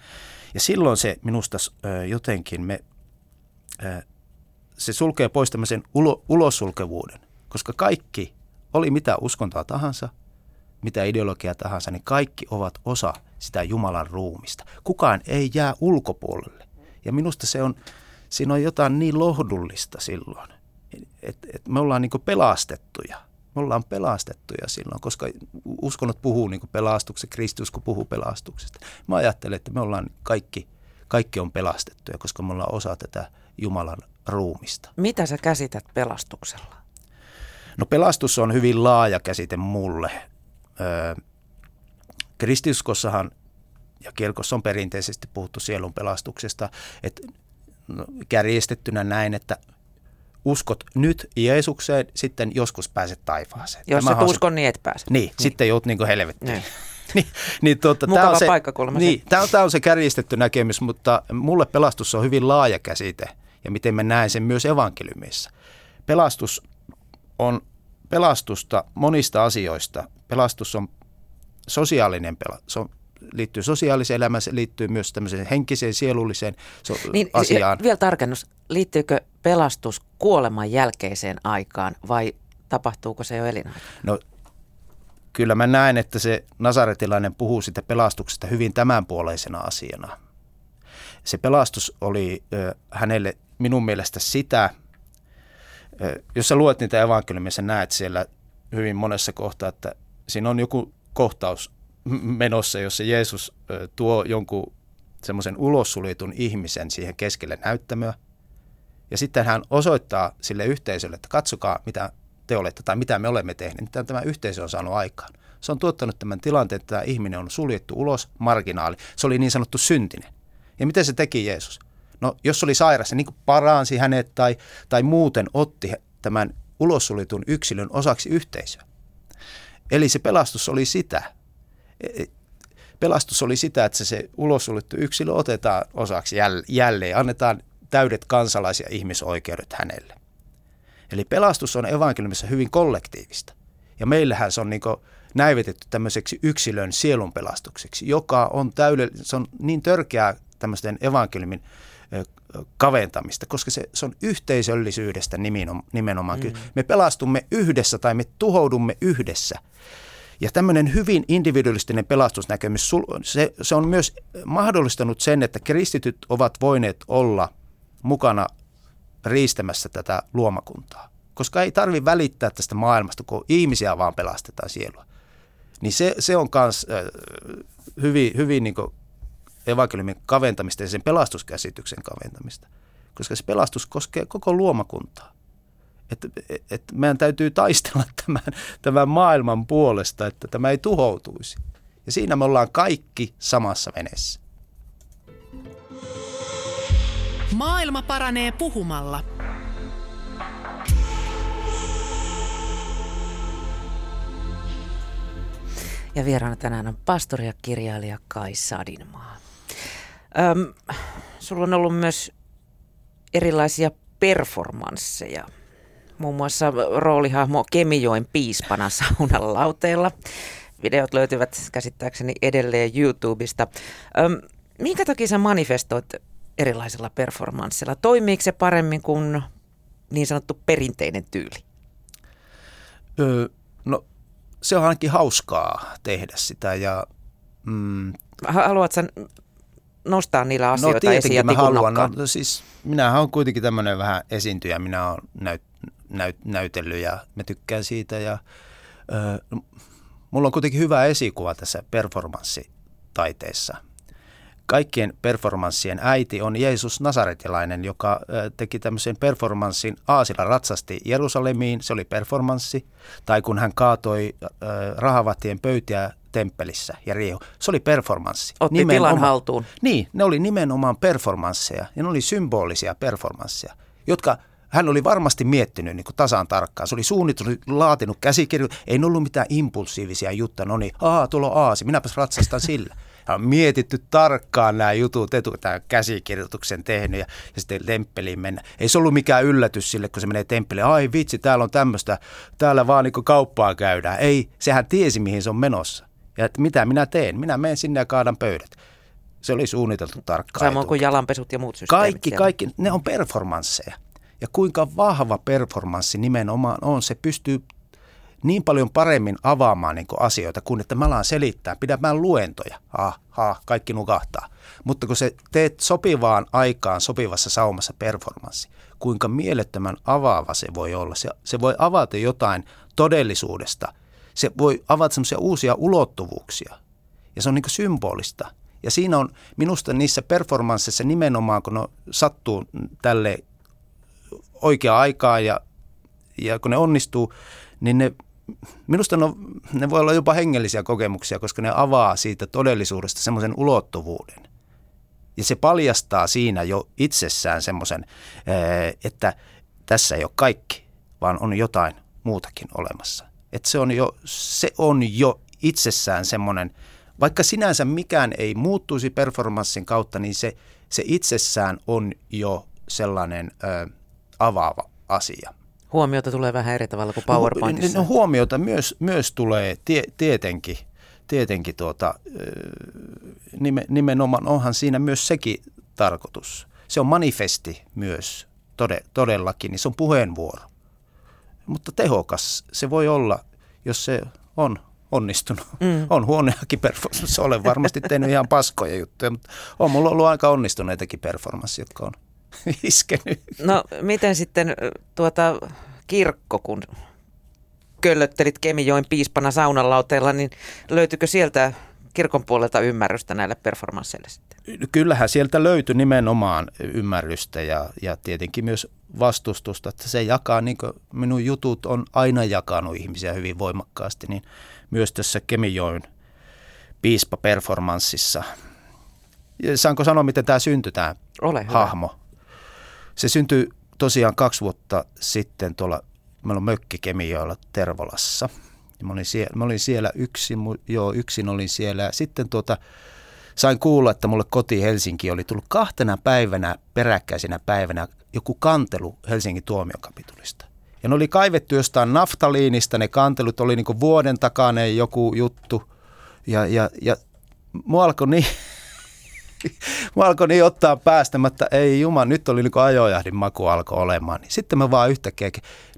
Speaker 2: Ja silloin se minusta jotenkin me, se sulkee pois tämmöisen ulo, ulossulkevuuden, koska kaikki, oli mitä uskontoa tahansa, mitä ideologiaa tahansa, niin kaikki ovat osa sitä Jumalan ruumista. Kukaan ei jää ulkopuolelle. Ja minusta se on, siinä on jotain niin lohdullista silloin, että et me ollaan niin pelastettuja Me ollaan pelastettuja silloin, koska uskonnot puhuu niin pelastuksesta, Kristus kun puhuu pelastuksesta. Mä ajattelen, että me ollaan kaikki, kaikki on pelastettuja, koska me ollaan osa tätä Jumalan ruumista.
Speaker 1: Mitä sä käsität pelastuksella?
Speaker 2: No pelastus on hyvin laaja käsite mulle. Öö, kristiuskossahan ja kirkossa on perinteisesti puhuttu sielun pelastuksesta, että no, kärjestettynä näin, että uskot nyt Jeesukseen, sitten joskus pääset taivaaseen.
Speaker 1: Jos et uskon, niin et pääse.
Speaker 2: Niin, niin. sitten jout niin helvettiin.
Speaker 1: Niin.
Speaker 2: niin, niin,
Speaker 1: tuota, Mukava tämä on se, paikkakulma.
Speaker 2: Niin, tämä on, tämä on se kärjistetty näkemys, mutta mulle pelastus on hyvin laaja käsite ja miten mä näen sen myös evankeliumissa. Pelastus on pelastusta monista asioista. Pelastus on sosiaalinen pelastus. Se on liittyy sosiaaliseen elämään, se liittyy myös tämmöiseen henkiseen, sielulliseen so- niin, asiaan.
Speaker 1: Vielä tarkennus, liittyykö pelastus kuoleman jälkeiseen aikaan vai tapahtuuko se jo elinaikana?
Speaker 2: No kyllä mä näen, että se nasaretilainen puhuu sitä pelastuksesta hyvin tämänpuoleisena asiana. Se pelastus oli ö, hänelle minun mielestä sitä, ö, jos sä luet niitä evankeliumia, sä näet siellä hyvin monessa kohtaa, että siinä on joku kohtaus menossa, jossa Jeesus tuo jonkun semmoisen ulossuljetun ihmisen siihen keskelle näyttämöä. Ja sitten hän osoittaa sille yhteisölle, että katsokaa mitä te olette tai mitä me olemme tehneet, mitä tämä yhteisö on saanut aikaan. Se on tuottanut tämän tilanteen, että tämä ihminen on suljettu ulos, marginaali. Se oli niin sanottu syntinen. Ja miten se teki Jeesus? No jos oli sairas, se niin paransi hänet tai, tai muuten otti tämän ulossuljetun yksilön osaksi yhteisöä. Eli se pelastus oli sitä. Pelastus oli sitä, että se ulossuljettu yksilö otetaan osaksi jälleen, annetaan täydet kansalais- ja ihmisoikeudet hänelle. Eli pelastus on evankeliumissa hyvin kollektiivista. Ja meillähän se on niin näivetetty tämmöiseksi yksilön sielun pelastukseksi, joka on täydellinen, se on niin törkeää tämmöisten evankeliumin kaventamista, koska se, se on yhteisöllisyydestä nimenomaan. Mm. Me pelastumme yhdessä tai me tuhoudumme yhdessä. Ja tämmöinen hyvin individualistinen pelastusnäkemys, se, se on myös mahdollistanut sen, että kristityt ovat voineet olla mukana riistämässä tätä luomakuntaa. Koska ei tarvi välittää tästä maailmasta, kun ihmisiä vaan pelastetaan sielua. Niin se, se on myös hyvin, hyvin niin evankeliumin kaventamista ja sen pelastuskäsityksen kaventamista. Koska se pelastus koskee koko luomakuntaa. Että et meidän täytyy taistella tämän, tämän maailman puolesta, että tämä ei tuhoutuisi. Ja siinä me ollaan kaikki samassa veneessä.
Speaker 3: Maailma paranee puhumalla.
Speaker 1: Ja vieraana tänään on pastori ja kirjailija Kai Sadinmaa. Öm, sulla on ollut myös erilaisia performansseja. Muun muassa roolihahmo Kemijoen piispana saunan lauteella. Videot löytyvät käsittääkseni edelleen YouTubesta. Öm, minkä takia sä manifestoit erilaisella performanssilla? Toimiiko se paremmin kuin niin sanottu perinteinen tyyli?
Speaker 2: Öö, no se on ainakin hauskaa tehdä sitä ja...
Speaker 1: Mm, Haluatko nostaa niillä no, asioita
Speaker 2: no,
Speaker 1: esiin ja
Speaker 2: mä haluan. No, siis minähän olen kuitenkin tämmöinen vähän esiintyjä. Minä olen näyt, näyt, näytellyt ja mä tykkään siitä. Ja, ö, mulla on kuitenkin hyvä esikuva tässä performanssitaiteessa – kaikkien performanssien äiti on Jeesus Nasaretilainen, joka teki tämmöisen performanssin Aasilla ratsasti Jerusalemiin, se oli performanssi, tai kun hän kaatoi rahavatien pöytiä temppelissä ja Rio. Se oli performanssi.
Speaker 1: Otti nimenomaan, tilan haltuun.
Speaker 2: Niin, ne oli nimenomaan performansseja ja ne oli symbolisia performansseja, jotka hän oli varmasti miettinyt niin tasan tarkkaan. Se oli suunnitellut, laatinut käsikirjoja, ei ollut mitään impulsiivisia juttuja. No niin, aah, tuolla on aasi, minäpäs ratsastan sillä on mietitty tarkkaan nämä jutut etukäteen käsikirjoituksen tehnyt ja, ja sitten temppeliin mennä. Ei se ollut mikään yllätys sille, kun se menee temppeliin. Ai vitsi, täällä on tämmöistä, täällä vaan niin kauppaa käydään. Ei, sehän tiesi mihin se on menossa. Ja että mitä minä teen? Minä menen sinne ja kaadan pöydät. Se oli suunniteltu tarkkaan.
Speaker 1: Samoin kuin jalanpesut ja muut systeemit.
Speaker 2: Kaikki, siellä. kaikki, ne on performansseja. Ja kuinka vahva performanssi nimenomaan on, se pystyy niin paljon paremmin avaamaan niin asioita kuin että mä alan selittää, pidämään luentoja. Ah, ha, kaikki nukahtaa. Mutta kun se teet sopivaan aikaan sopivassa saumassa performanssi, kuinka mielettömän avaava se voi olla. Se, se voi avata jotain todellisuudesta. Se voi avata semmoisia uusia ulottuvuuksia. Ja se on niin symbolista. Ja siinä on minusta niissä performansseissa nimenomaan, kun ne sattuu tälle oikea aikaa ja, ja kun ne onnistuu, niin ne, minusta ne, ne voi olla jopa hengellisiä kokemuksia, koska ne avaa siitä todellisuudesta semmoisen ulottuvuuden. Ja se paljastaa siinä jo itsessään semmoisen, että tässä ei ole kaikki, vaan on jotain muutakin olemassa. Että se on jo, se on jo itsessään semmoinen, vaikka sinänsä mikään ei muuttuisi performanssin kautta, niin se, se itsessään on jo sellainen ö, avaava asia.
Speaker 1: Huomiota tulee vähän eri tavalla kuin PowerPointissa.
Speaker 2: No, huomiota myös, myös tulee tie, tietenkin, tietenkin tuota, nimenomaan onhan siinä myös sekin tarkoitus. Se on manifesti myös tode, todellakin, niin se on puheenvuoro. Mutta tehokas se voi olla, jos se on onnistunut. Mm. On huoneakin performance. Olen varmasti tehnyt ihan paskoja juttuja, mutta on mulla ollut aika onnistuneitakin performansseja, jotka on iskenyt.
Speaker 1: No miten sitten tuota kirkko, kun köllöttelit Kemijoen piispana saunalauteella, niin löytyykö sieltä kirkon puolelta ymmärrystä näille performansseille sitten?
Speaker 2: Kyllähän sieltä löytyi nimenomaan ymmärrystä ja, ja tietenkin myös vastustusta, että se jakaa, niin kuin minun jutut on aina jakanut ihmisiä hyvin voimakkaasti, niin myös tässä Kemijoen piispa-performanssissa. Saanko sanoa, miten tämä syntyi, tämä Ole hahmo? Se syntyi tosiaan kaksi vuotta sitten tuolla, meillä on mökki Kemijoella Tervolassa. Mä olin siellä, mä olin siellä yksin, joo yksin olin siellä. Sitten tuota, sain kuulla, että mulle koti Helsinki oli tullut kahtena päivänä peräkkäisenä päivänä joku kantelu Helsingin tuomiokapitulista. Ja ne oli kaivettu jostain naftaliinista, ne kantelut oli niin vuoden takainen joku juttu. Ja, ja, ja mua alkoi niin, mä alkoi niin ottaa päästämättä, ei jumala, nyt oli niin ajojahdin maku alkoi olemaan. Niin sitten mä vaan yhtäkkiä,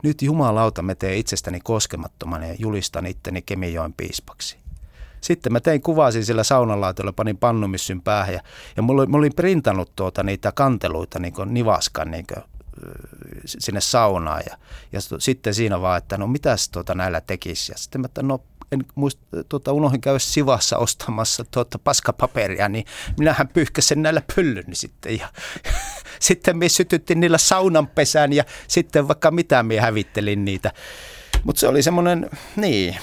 Speaker 2: nyt jumalauta, mä teen itsestäni koskemattoman ja julistan itteni Kemijoen piispaksi. Sitten mä tein kuvasin sillä saunalaitolla, panin pannumissyn päähän ja, ja mulla, mä olin printannut tuota niitä kanteluita niin nivaskan niin kuin, sinne saunaan ja, ja sitten siinä vaan, että no mitäs tuota näillä tekisi. Ja sitten mä, että no en muist, tuota, unohdin käydä Sivassa ostamassa tuota paskapaperia, niin minähän pyyhkäsin näillä pyllyni sitten. Ja, sitten me sytyttiin niillä saunanpesään ja sitten vaikka mitä me hävittelin niitä. Mutta se oli semmoinen, niin,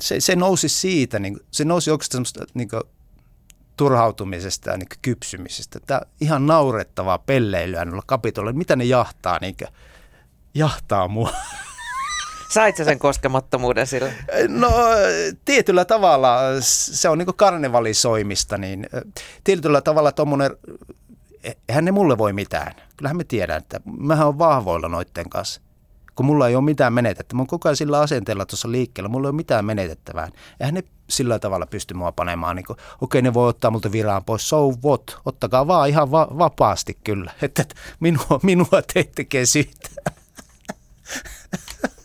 Speaker 2: se, se nousi siitä, niin, se nousi oikeastaan semmoista niin kuin, turhautumisesta ja niin kypsymisestä. Tämä ihan naurettavaa pelleilyä noilla kapitolla. Mitä ne jahtaa, niin kuin, jahtaa mua.
Speaker 1: Sait sä sen koskemattomuuden sillä?
Speaker 2: No tietyllä tavalla se on niin karnevalisoimista, niin tietyllä tavalla tuommoinen, eihän ne mulle voi mitään. Kyllähän me tiedän, että mähän on vahvoilla noitten kanssa. Kun mulla ei ole mitään menetettä. Mä oon koko ajan sillä asenteella tuossa liikkeellä. Mulla ei ole mitään menetettävää. Eihän ne sillä tavalla pysty mua panemaan. Niin okei, okay, ne voi ottaa multa viraan pois. So what? Ottakaa vaan ihan va- vapaasti kyllä. Että minua, minua te tekee.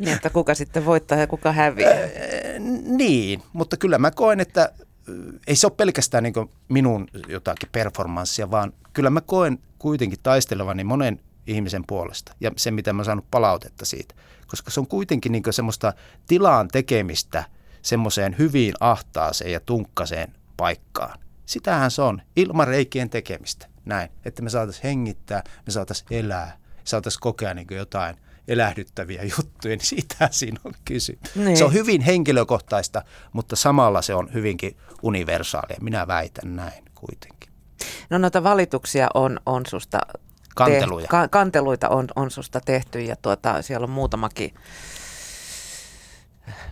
Speaker 1: Niin, että kuka sitten voittaa ja kuka häviää. Äh,
Speaker 2: niin, mutta kyllä mä koen, että ei se ole pelkästään niin minun jotakin performanssia, vaan kyllä mä koen kuitenkin taistelevani monen ihmisen puolesta ja se, mitä mä saanut palautetta siitä. Koska se on kuitenkin niin semmoista tilaan tekemistä semmoiseen hyvin ahtaaseen ja tunkkaseen paikkaan. Sitähän se on, ilman reikien tekemistä. Näin, että me saataisiin hengittää, me saataisiin elää, saataisiin kokea niin jotain – elähdyttäviä juttuja, niin siitä siinä on kysymys. Niin. Se on hyvin henkilökohtaista, mutta samalla se on hyvinkin universaalia. Minä väitän näin kuitenkin.
Speaker 1: No noita valituksia on, on susta
Speaker 2: Kanteluja.
Speaker 1: Te, ka, kanteluita on, on susta tehty ja tuota, siellä on muutamakin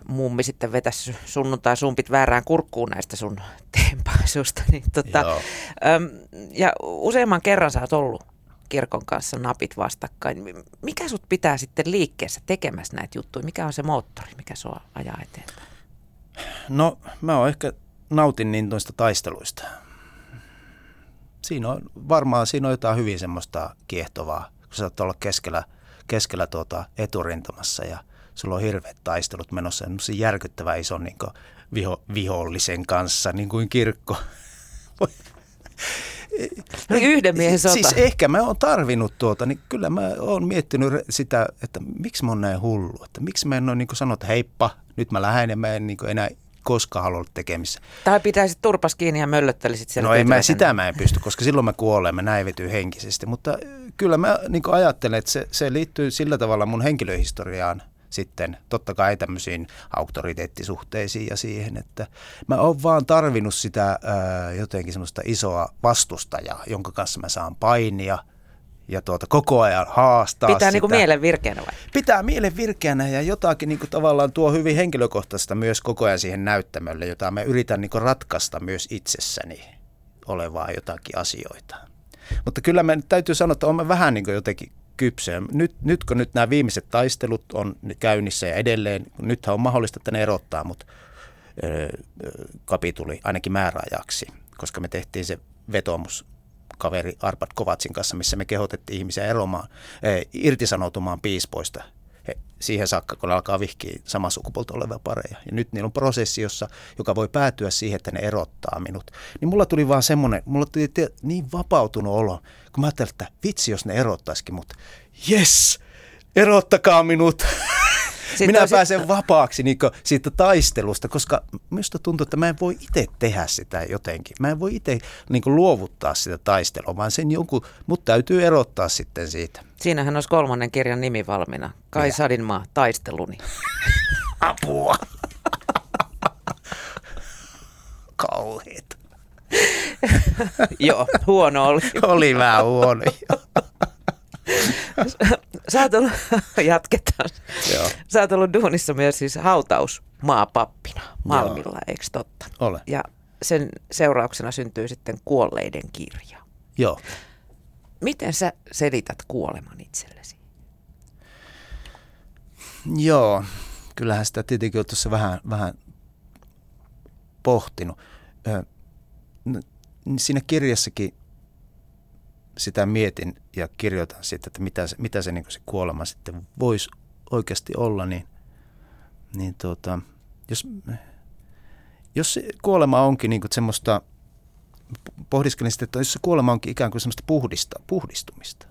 Speaker 1: mummi sitten vetäisi sunnuntai sumpit väärään kurkkuun näistä sun teempaisusta. Niin tota, ja useamman kerran sä oot ollut kirkon kanssa napit vastakkain. Mikä sut pitää sitten liikkeessä tekemässä näitä juttuja? Mikä on se moottori, mikä sua ajaa eteenpäin?
Speaker 2: No mä oon ehkä nautin niin noista taisteluista. Siinä on varmaan siinä on jotain hyvin semmoista kiehtovaa, kun sä olla keskellä, keskellä tuota eturintamassa ja sulla on hirveät taistelut menossa ja järkyttävä iso niin viho, vihollisen kanssa, niin kuin kirkko.
Speaker 1: Yhden miehen sota.
Speaker 2: Siis ehkä mä oon tarvinnut tuota, niin kyllä mä oon miettinyt sitä, että miksi mä oon näin hullu. Että miksi mä en ole niin sanonut, että heippa, nyt mä lähden ja mä en niin enää koskaan halua olla tekemissä.
Speaker 1: Tai pitäisit turpas kiinni ja möllöttelisit siellä.
Speaker 2: No ei mä, sitä mä en pysty, koska silloin mä kuolen, mä näivetyy henkisesti. Mutta kyllä mä niin ajattelen, että se, se liittyy sillä tavalla mun henkilöhistoriaan sitten totta kai tämmöisiin auktoriteettisuhteisiin ja siihen, että mä oon vaan tarvinnut sitä ää, jotenkin semmoista isoa vastustajaa, jonka kanssa mä saan painia ja tuota, koko ajan haastaa
Speaker 1: Pitää
Speaker 2: sitä.
Speaker 1: niinku mielen virkeänä vai?
Speaker 2: Pitää mielen virkeänä ja jotakin niinku tavallaan tuo hyvin henkilökohtaista myös koko ajan siihen näyttämölle, jota mä yritän niinku ratkaista myös itsessäni olevaa jotakin asioita. Mutta kyllä mä täytyy sanoa, että olen vähän niin jotenkin kypsä. Nyt, nyt kun nyt nämä viimeiset taistelut on käynnissä ja edelleen, nythän on mahdollista, että ne erottaa mut kapituli ainakin määräajaksi, koska me tehtiin se vetomus kaveri Arpad Kovatsin kanssa, missä me kehotettiin ihmisiä eromaan, irtisanoutumaan piispoista he, siihen saakka, kun alkaa vihkiä samaa sukupuolta olevia pareja. Ja nyt niillä on prosessi, jossa, joka voi päätyä siihen, että ne erottaa minut. Niin mulla tuli vaan semmoinen, mulla tuli niin vapautunut olo, kun mä ajattelin, että vitsi, jos ne erottaisikin mut. Yes, erottakaa minut. Sitten Minä tosi... pääsen vapaaksi niin siitä taistelusta, koska minusta tuntuu, että mä en voi itse tehdä sitä jotenkin. Mä en voi itse niin luovuttaa sitä taistelua, vaan sen jonkun, mutta täytyy erottaa sitten siitä.
Speaker 1: Siinähän olisi kolmannen kirjan nimi valmiina. Kai Sadinmaa, taisteluni.
Speaker 2: Apua. Kauheet.
Speaker 1: Joo, huono oli.
Speaker 2: oli vähän huono,
Speaker 1: Sä oot ollut, jatketaan. Joo. Sä oot ollut duunissa myös siis hautausmaapappina Malmilla, Joo. eikö totta?
Speaker 2: Ole.
Speaker 1: Ja sen seurauksena syntyy sitten kuolleiden kirja.
Speaker 2: Joo.
Speaker 1: Miten sä selität kuoleman itsellesi?
Speaker 2: Joo, kyllähän sitä tietenkin tuossa vähän, vähän pohtinut. Siinä kirjassakin sitä mietin ja kirjoitan sitten, että mitä se, mitä se, niin se kuolema sitten voisi oikeasti olla, niin, niin tuota, jos, jos se kuolema onkin niin semmoista, pohdiskelin sitten, että jos se kuolema onkin ikään kuin semmoista puhdista, puhdistumista.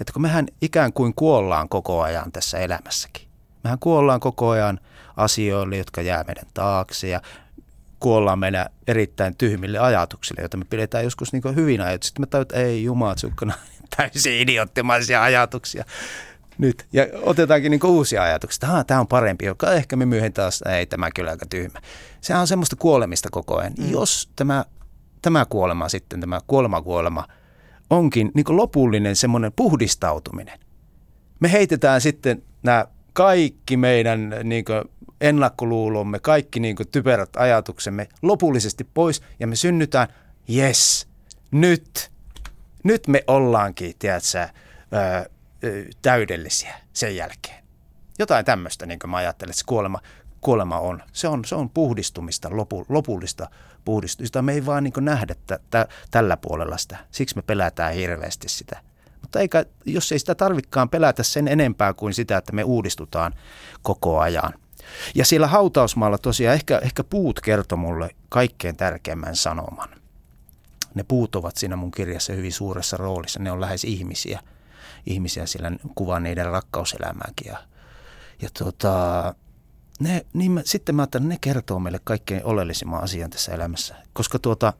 Speaker 2: Että kun mehän ikään kuin kuollaan koko ajan tässä elämässäkin. Mehän kuollaan koko ajan asioille, jotka jää meidän taakse ja kuollaan meidän erittäin tyhmille ajatuksille, joita me pidetään joskus niin hyvin ajatuksia. Sitten me tajutaan, että ei jumatsukkana, täysin idioottimaisia ajatuksia nyt. Ja otetaankin niin uusia ajatuksia, että tämä on parempi, joka ehkä me myöhemmin taas, ei tämä kyllä aika tyhmä. Sehän on semmoista kuolemista koko ajan. Mm. Jos tämä, tämä kuolema sitten, tämä kuolema-kuolema, onkin niin lopullinen semmoinen puhdistautuminen. Me heitetään sitten nämä kaikki meidän niin ennakkoluulomme, kaikki niin kuin typerät ajatuksemme lopullisesti pois ja me synnytään, yes, nyt, nyt me ollaankin, tiedätkö, ää, täydellisiä sen jälkeen. Jotain tämmöistä, niin kuin mä ajattelen, että se kuolema, kuolema on. Se on, se on puhdistumista, lopu, lopullista puhdistumista. Me ei vaan niin nähdä t- t- tällä puolella sitä. Siksi me pelätään hirveästi sitä. Mutta eikä, jos ei sitä tarvikaan pelätä sen enempää kuin sitä, että me uudistutaan koko ajan – ja siellä hautausmaalla tosiaan ehkä, ehkä puut kertoi mulle kaikkein tärkeimmän sanoman. Ne puut ovat siinä mun kirjassa hyvin suuressa roolissa. Ne on lähes ihmisiä. Ihmisiä sillä kuvaa niiden rakkauselämääkin. Ja, ja tota, ne, niin mä, sitten mä ajattelin, ne kertoo meille kaikkein oleellisimman asian tässä elämässä. Koska tuota,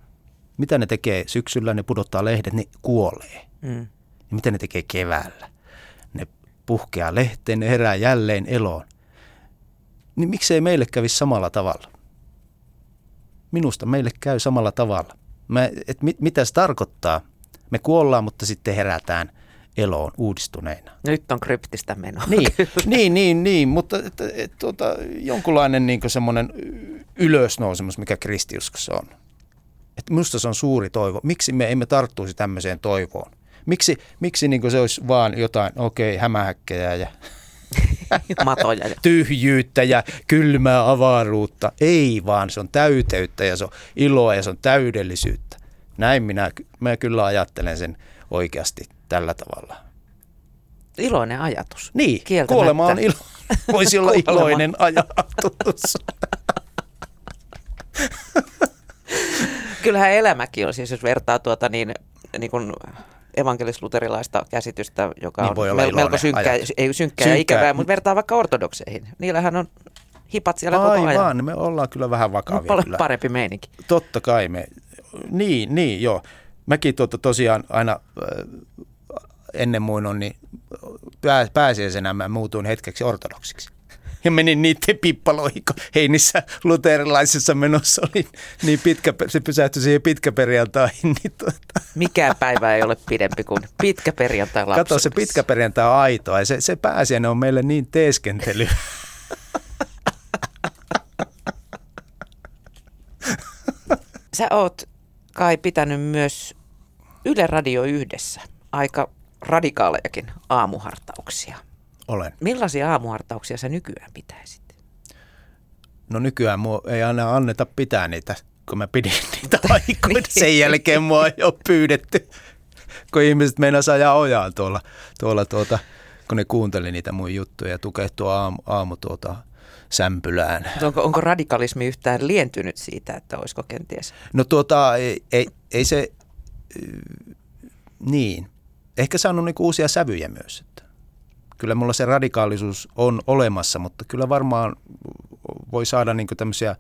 Speaker 2: mitä ne tekee syksyllä, ne pudottaa lehdet, ne kuolee. Mm. Ja mitä ne tekee keväällä? Ne puhkeaa lehteen, ne herää jälleen eloon niin miksei meille kävisi samalla tavalla? Minusta meille käy samalla tavalla. Mä, et mit, mitä se tarkoittaa? Me kuollaan, mutta sitten herätään eloon uudistuneina.
Speaker 1: Nyt on kryptistä menoa.
Speaker 2: Niin, niin, niin, niin, mutta et, et, tuota, jonkunlainen niin semmoinen ylösnousemus, mikä kristiuskossa on. Et minusta se on suuri toivo. Miksi me emme tarttuisi tämmöiseen toivoon? Miksi, miksi niin se olisi vaan jotain, okei, okay, hämähäkkejä ja
Speaker 1: Matoja.
Speaker 2: tyhjyyttä ja kylmää avaruutta. Ei vaan, se on täyteyttä ja se on iloa ja se on täydellisyyttä. Näin minä, mä kyllä ajattelen sen oikeasti tällä tavalla.
Speaker 1: Iloinen ajatus.
Speaker 2: Niin, kuolema on ilo. Voisi olla iloinen ajatus.
Speaker 1: kyllähän elämäkin on, siis jos vertaa tuota niin, niin kuin evankelis-luterilaista käsitystä, joka
Speaker 2: Niin
Speaker 1: on mel-
Speaker 2: iloinen
Speaker 1: melko synkkää, ei synkkää ja
Speaker 2: Synkkää.
Speaker 1: ikävää, mutta vertaa vaikka ortodokseihin. Niillähän on hipat siellä koko ajan.
Speaker 2: Aivan, me ollaan kyllä vähän vakavia.
Speaker 1: paljon
Speaker 2: kyllä.
Speaker 1: parempi meininki.
Speaker 2: Totta kai me, niin, niin joo. Mäkin tuota tosiaan aina äh, ennen muinoin, niin pää, pääsiäisenä mä muutuin hetkeksi ortodoksiksi. Ja menin niiden pippaloihin, kun Heinissä luterilaisessa menossa oli niin pitkä, se pysähtyi siihen pitkäperjantaihin. Niin tuota,
Speaker 1: Mikään päivä ei ole pidempi kuin pitkä perjantai
Speaker 2: kato, se
Speaker 1: lapsuudessa.
Speaker 2: pitkäperjantai on aitoa ja se, se pääsiäinen on meille niin teeskentely.
Speaker 1: Sä oot kai pitänyt myös Yle Radio yhdessä aika radikaalejakin aamuhartauksia.
Speaker 2: Olen.
Speaker 1: Millaisia aamuhartauksia sä nykyään pitäisit?
Speaker 2: No nykyään mua ei aina anneta pitää niitä, kun mä pidin niitä aikoina. Sen jälkeen mua ei ole pyydetty, kun ihmiset meinas ajaa ojaan tuolla, tuolla tuota, kun ne kuunteli niitä mun juttuja ja tukehtua aamu, aamu tuota, sämpylään.
Speaker 1: Onko, onko radikalismi yhtään lientynyt siitä, että olisiko kenties?
Speaker 2: No tuota, ei, ei, ei se, niin, ehkä saanut niinku uusia sävyjä myös. Että kyllä mulla se radikaalisuus on olemassa, mutta kyllä varmaan voi saada niinku tämmöisiä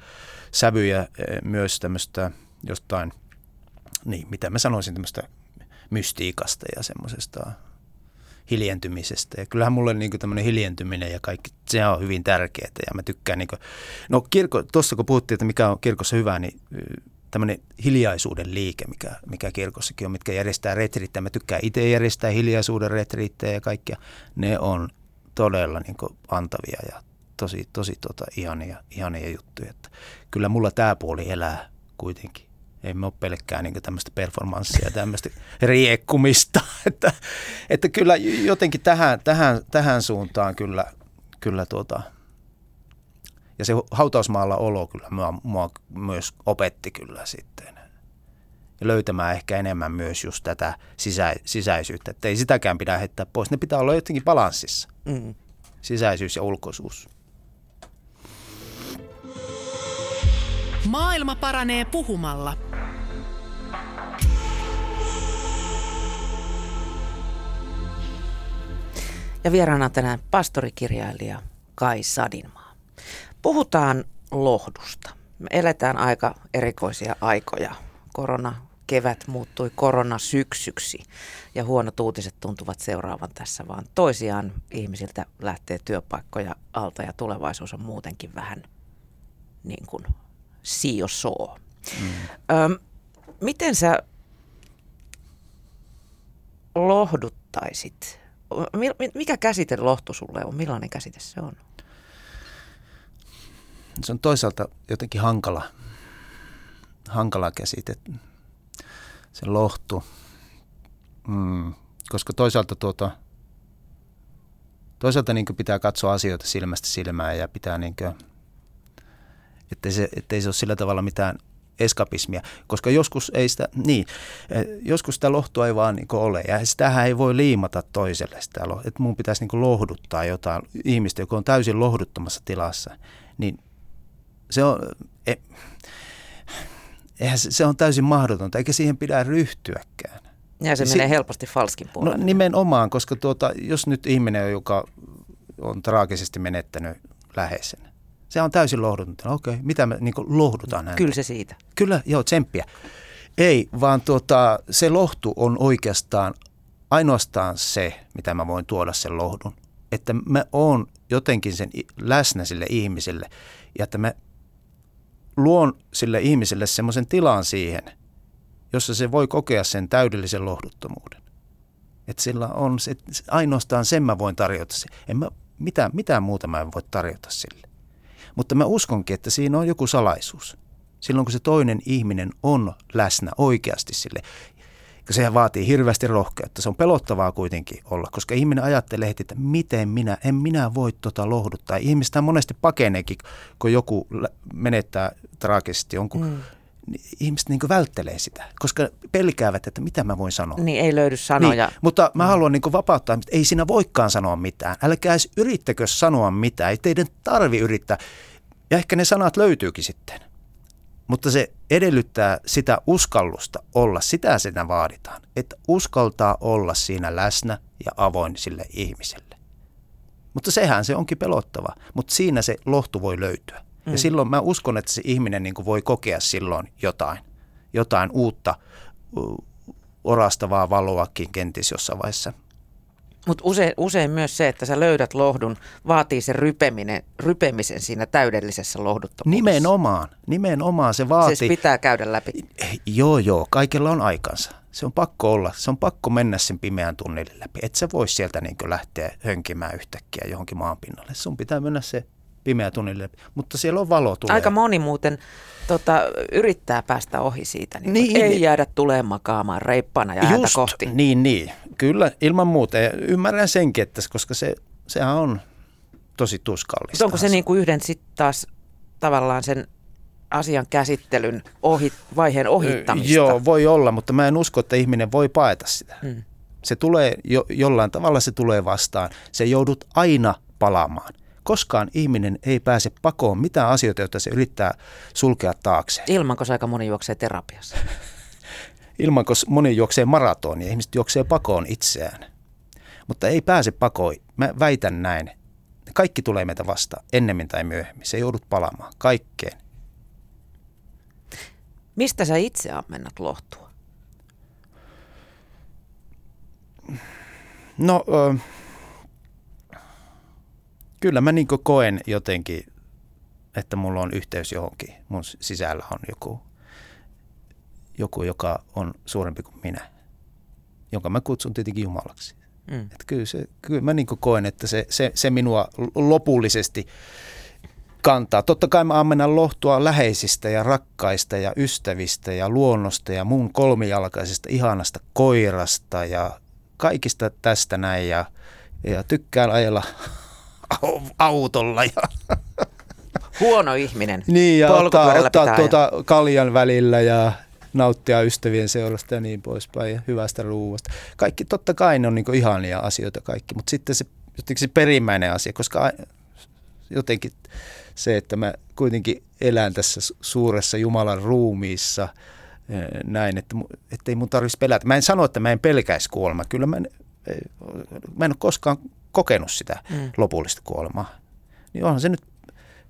Speaker 2: sävyjä eh, myös tämmöistä jostain, niin mitä mä sanoisin, tämmöistä mystiikasta ja semmoisesta hiljentymisestä. Ja kyllähän mulle niin tämmöinen hiljentyminen ja kaikki, se on hyvin tärkeää. Ja mä tykkään, niin kuin, no kirkko, tuossa kun puhuttiin, että mikä on kirkossa hyvä, niin tämmöinen hiljaisuuden liike, mikä, mikä kirkossakin on, mitkä järjestää retriittejä. Mä tykkään itse järjestää hiljaisuuden retriittejä ja kaikkia. Ne on todella niin kuin antavia ja tosi, tosi tota, ihania, ihania juttuja. Että kyllä mulla tämä puoli elää kuitenkin. Ei me ole pelkkää niin tämmöistä performanssia, tämmöistä riekkumista. Että, että kyllä jotenkin tähän, tähän, tähän suuntaan kyllä, kyllä tuota, ja se hautausmaalla olo kyllä mua, mua myös opetti kyllä sitten. Ja löytämään ehkä enemmän myös just tätä sisä, sisäisyyttä, että ei sitäkään pidä heittää pois. Ne pitää olla jotenkin balanssissa,
Speaker 1: Mm.
Speaker 2: sisäisyys ja ulkoisuus.
Speaker 3: Maailma paranee puhumalla.
Speaker 1: Ja vieraana tänään pastorikirjailija Kai Sadinmaa. Puhutaan lohdusta. Me eletään aika erikoisia aikoja. Korona kevät muuttui korona syksyksi ja huonot uutiset tuntuvat seuraavan tässä vaan toisiaan. Ihmisiltä lähtee työpaikkoja alta ja tulevaisuus on muutenkin vähän niin kuin siosoo. Mm. Öm, miten sä lohduttaisit? Mi- mi- Mikä käsite lohtu sulle on? Millainen käsite se on?
Speaker 2: Se on toisaalta jotenkin hankala, hankala käsite, se lohtu. Mm, koska toisaalta, tuota, toisaalta niin pitää katsoa asioita silmästä silmään ja pitää, niin kuin, ettei, se, ettei se ole sillä tavalla mitään eskapismia, koska joskus ei sitä, niin, eh, joskus sitä lohtua ei vaan niin ole. Ja sitähän ei voi liimata toiselle sitä, että mun pitäisi niin lohduttaa jotain ihmistä, joka on täysin lohduttomassa tilassa, niin se on, e, eihän se, se on täysin mahdotonta, eikä siihen pidä ryhtyäkään.
Speaker 1: Ja se
Speaker 2: Si-
Speaker 1: menee helposti falskin
Speaker 2: No
Speaker 1: puolelle.
Speaker 2: nimenomaan, koska tuota, jos nyt ihminen, on, joka on traagisesti menettänyt läheisen, se on täysin lohdutonta. Okei, mitä me niin lohdutaan häntä?
Speaker 1: Kyllä se siitä.
Speaker 2: Kyllä, joo, tsemppiä. Ei, vaan tuota, se lohtu on oikeastaan ainoastaan se, mitä mä voin tuoda sen lohdun. Että mä oon jotenkin sen läsnä sille ihmiselle ja että mä luon sille ihmiselle semmoisen tilan siihen, jossa se voi kokea sen täydellisen lohduttomuuden. Että sillä on se, ainoastaan sen mä voin tarjota. En mä, mitään, mitään muuta mä en voi tarjota sille. Mutta mä uskonkin, että siinä on joku salaisuus. Silloin kun se toinen ihminen on läsnä oikeasti sille, sehän vaatii hirveästi rohkeutta. Se on pelottavaa kuitenkin olla, koska ihminen ajattelee heti, että miten minä, en minä voi tota lohduttaa. Ihmistä monesti pakeneekin, kun joku menettää traagisesti jonkun. Mm. Ihmiset niin välttelee sitä, koska pelkäävät, että mitä mä voin sanoa.
Speaker 1: Niin ei löydy sanoja.
Speaker 2: Niin, mutta mä haluan niin vapauttaa, että ei siinä voikaan sanoa mitään. Älkää edes yrittäkö sanoa mitään, ei teidän tarvi yrittää. Ja ehkä ne sanat löytyykin sitten. Mutta se edellyttää sitä uskallusta olla, sitä sitä vaaditaan, että uskaltaa olla siinä läsnä ja avoin sille ihmiselle. Mutta sehän se onkin pelottava, mutta siinä se lohtu voi löytyä. Mm. Ja silloin mä uskon, että se ihminen niin voi kokea silloin jotain, jotain uutta, orastavaa valoakin kenties jossain vaiheessa
Speaker 1: mutta usein, usein myös se, että sä löydät lohdun, vaatii sen rypeminen, rypemisen siinä täydellisessä lohduttomuudessa.
Speaker 2: Nimenomaan, nimenomaan se vaatii.
Speaker 1: Se pitää käydä läpi.
Speaker 2: Joo, joo, kaikella on aikansa. Se on pakko olla, se on pakko mennä sen pimeän tunnelin läpi. Et sä voi sieltä niin lähteä hönkimään yhtäkkiä johonkin maanpinnalle. Sun pitää mennä se pimeä tunnelin läpi, mutta siellä on valo tulee.
Speaker 1: Aika moni muuten tota, yrittää päästä ohi siitä, niin, niin ei niin. jäädä tulemaan makaamaan reippana ja Just, kohti.
Speaker 2: Niin, niin. Kyllä, ilman muuta. Ja ymmärrän senkin, että koska se, sehän on tosi tuskallista.
Speaker 1: onko se niin kuin yhden sitten taas tavallaan sen asian käsittelyn ohi, vaiheen ohittamista?
Speaker 2: Joo, voi olla, mutta mä en usko, että ihminen voi paeta sitä. Hmm. Se tulee jo, jollain tavalla se tulee vastaan. Se joudut aina palaamaan. Koskaan ihminen ei pääse pakoon mitään asioita, joita se yrittää sulkea taakse.
Speaker 1: Ilmanko se aika moni juoksee terapiassa?
Speaker 2: Ilmanko moni juoksee maratonia, ihmiset juoksee pakoon itseään. Mutta ei pääse pakoon. Mä väitän näin. Kaikki tulee meitä vasta ennemmin tai myöhemmin. Se joudut palaamaan kaikkeen.
Speaker 1: Mistä sä itse ammennat lohtua?
Speaker 2: No, äh, kyllä mä niin koen jotenkin, että mulla on yhteys johonkin. Mun sisällä on joku, joku, joka on suurempi kuin minä, jonka mä kutsun tietenkin Jumalaksi. Mm. Että kyllä, se, kyllä mä niin koen, että se, se, se minua lopullisesti kantaa. Totta kai mä ammennan lohtua läheisistä ja rakkaista ja ystävistä ja luonnosta ja mun kolmijalkaisesta ihanasta koirasta ja kaikista tästä näin ja, ja tykkään ajella autolla. Ja
Speaker 1: Huono ihminen.
Speaker 2: Niin, ja ottaa, ottaa tuota kaljan välillä ja nauttia ystävien seurasta ja niin poispäin ja hyvästä ruuasta. Kaikki totta kai ne on niin ihania asioita kaikki, mutta sitten se, jotenkin se perimmäinen asia, koska jotenkin se, että mä kuitenkin elän tässä suuressa Jumalan ruumiissa näin, että, että ei mun tarvitsisi pelätä. Mä en sano, että mä en pelkäisi kuolemaa. Kyllä mä en, mä en ole koskaan kokenut sitä mm. lopullista kuolemaa. Niin onhan se nyt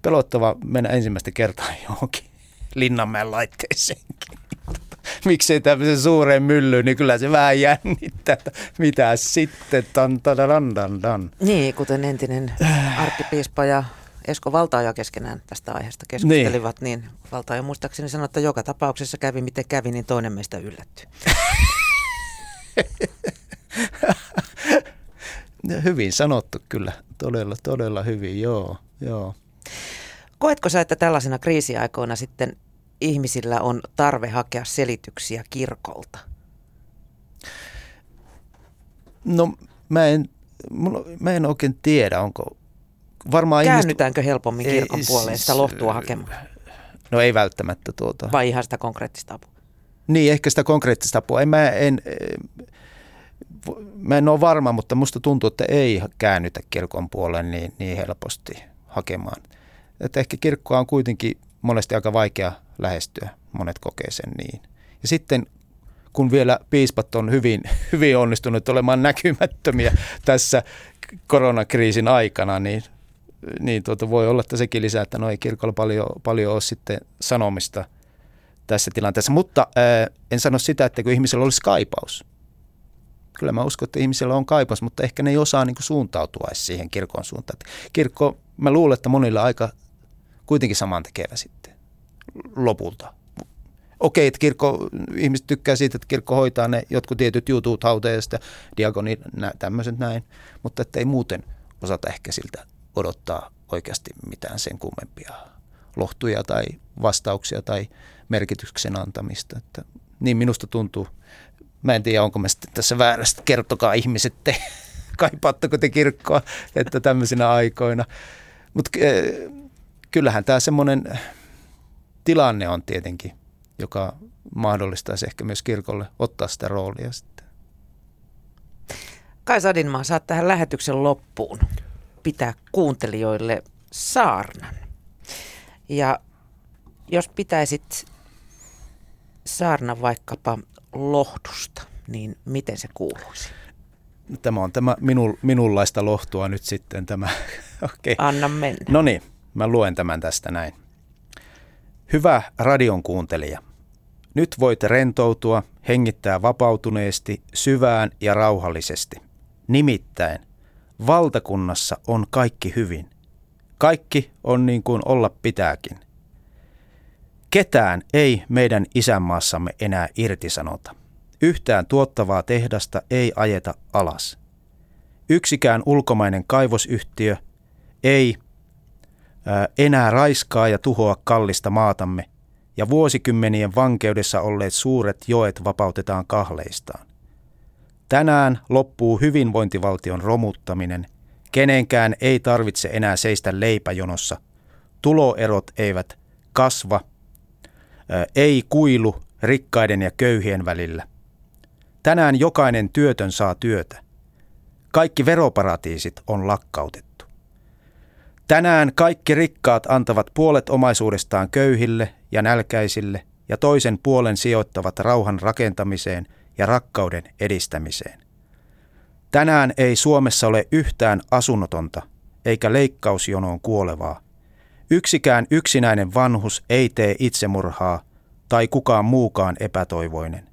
Speaker 2: pelottava mennä ensimmäistä kertaa johonkin Linnanmäen laitteeseenkin. Miksei tämmöisen suureen myllyyn, niin kyllä se vähän jännittää, että mitä sitten, tan, tan, tan, tan.
Speaker 1: Niin, kuten entinen arkkipiispa ja Esko Valtaaja keskenään tästä aiheesta keskustelivat, niin, niin Valtaaja muistaakseni sanoi, että joka tapauksessa kävi miten kävi, niin toinen meistä yllättyi.
Speaker 2: hyvin sanottu kyllä, todella, todella hyvin, joo, joo.
Speaker 1: Koetko sä, että tällaisina kriisiaikoina sitten ihmisillä on tarve hakea selityksiä kirkolta?
Speaker 2: No mä en, mä en oikein tiedä, onko varmaan
Speaker 1: Käännytäänkö ihmiset... helpommin kirkon ei, puoleen sitä lohtua hakemaan?
Speaker 2: No ei välttämättä tuota.
Speaker 1: Vai ihan sitä konkreettista apua?
Speaker 2: Niin, ehkä sitä konkreettista apua. En, mä, en, mä en ole varma, mutta musta tuntuu, että ei käännytä kirkon puoleen niin, niin helposti hakemaan. Että ehkä kirkkoa on kuitenkin monesti aika vaikea lähestyä, monet kokee sen niin. Ja sitten kun vielä piispat on hyvin, hyvin onnistunut olemaan näkymättömiä tässä koronakriisin aikana, niin, niin tuota voi olla, että sekin lisää, että no ei kirkolla paljon, paljon ole sitten sanomista tässä tilanteessa. Mutta ää, en sano sitä, että kun ihmisellä olisi kaipaus – kyllä mä uskon, että ihmisillä on kaipaus, mutta ehkä ne ei osaa niin suuntautua siihen kirkon suuntaan. Kirkko, mä luulen, että monilla aika kuitenkin saman tekevä sitten lopulta. Okei, että kirkko, ihmiset tykkää siitä, että kirkko hoitaa ne jotkut tietyt jutut hauteesta, diagonit, tämmöiset näin, mutta että ei muuten osata ehkä siltä odottaa oikeasti mitään sen kummempia lohtuja tai vastauksia tai merkityksen antamista. Että niin minusta tuntuu – Mä en tiedä, onko mä sitten tässä väärästä. Kertokaa ihmiset te, kaipaatteko te kirkkoa, että tämmöisinä aikoina. Mutta äh, kyllähän tämä semmoinen tilanne on tietenkin, joka mahdollistaisi ehkä myös kirkolle ottaa sitä roolia sitten.
Speaker 1: Kai Sadinmaa, saat tähän lähetyksen loppuun pitää kuuntelijoille saarnan. Ja jos pitäisit saarna vaikkapa lohdusta, niin miten se kuuluisi?
Speaker 2: Tämä on tämä minul, minunlaista lohtua nyt sitten tämä.
Speaker 1: okay. Anna mennä.
Speaker 2: No niin, mä luen tämän tästä näin. Hyvä radion kuuntelija. Nyt voit rentoutua, hengittää vapautuneesti, syvään ja rauhallisesti. Nimittäin, valtakunnassa on kaikki hyvin. Kaikki on niin kuin olla pitääkin. Ketään ei meidän isänmaassamme enää irtisanota. Yhtään tuottavaa tehdasta ei ajeta alas. Yksikään ulkomainen kaivosyhtiö ei enää raiskaa ja tuhoa kallista maatamme, ja vuosikymmenien vankeudessa olleet suuret joet vapautetaan kahleistaan. Tänään loppuu hyvinvointivaltion romuttaminen. Kenenkään ei tarvitse enää seistä leipäjonossa. Tuloerot eivät kasva, ei kuilu rikkaiden ja köyhien välillä. Tänään jokainen työtön saa työtä. Kaikki veroparatiisit on lakkautettu. Tänään kaikki rikkaat antavat puolet omaisuudestaan köyhille ja nälkäisille ja toisen puolen sijoittavat rauhan rakentamiseen ja rakkauden edistämiseen. Tänään ei Suomessa ole yhtään asunnotonta eikä leikkausjonoon kuolevaa. Yksikään yksinäinen vanhus ei tee itsemurhaa tai kukaan muukaan epätoivoinen.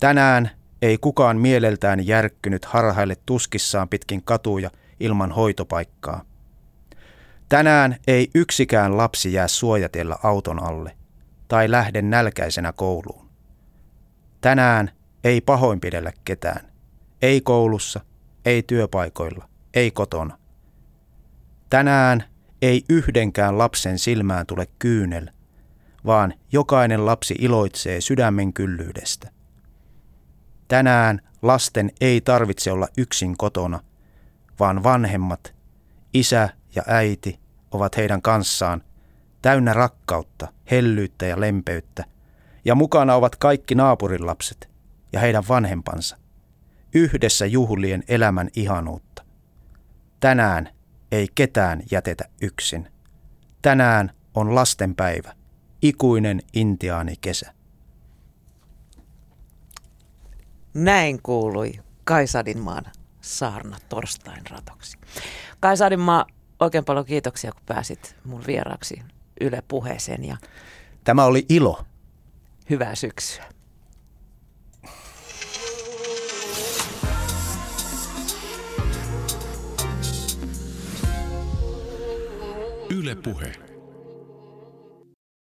Speaker 2: Tänään ei kukaan mieleltään järkkynyt harhaille tuskissaan pitkin katuja ilman hoitopaikkaa. Tänään ei yksikään lapsi jää suojatella auton alle tai lähde nälkäisenä kouluun. Tänään ei pahoinpidellä ketään. Ei koulussa, ei työpaikoilla, ei kotona. Tänään ei yhdenkään lapsen silmään tule kyynel, vaan jokainen lapsi iloitsee sydämen kyllyydestä. Tänään lasten ei tarvitse olla yksin kotona, vaan vanhemmat, isä ja äiti ovat heidän kanssaan, täynnä rakkautta, hellyyttä ja lempeyttä, ja mukana ovat kaikki naapurin lapset ja heidän vanhempansa, yhdessä juhlien elämän ihanuutta. Tänään ei ketään jätetä yksin. Tänään on lastenpäivä, ikuinen intiaani kesä.
Speaker 1: Näin kuului Kaisadinmaan saarna torstain ratoksi. Kaisadinmaa, oikein paljon kiitoksia, kun pääsit mun vieraksi Yle puheeseen. Ja
Speaker 2: Tämä oli ilo.
Speaker 1: Hyvää syksyä.
Speaker 3: Yle puhe.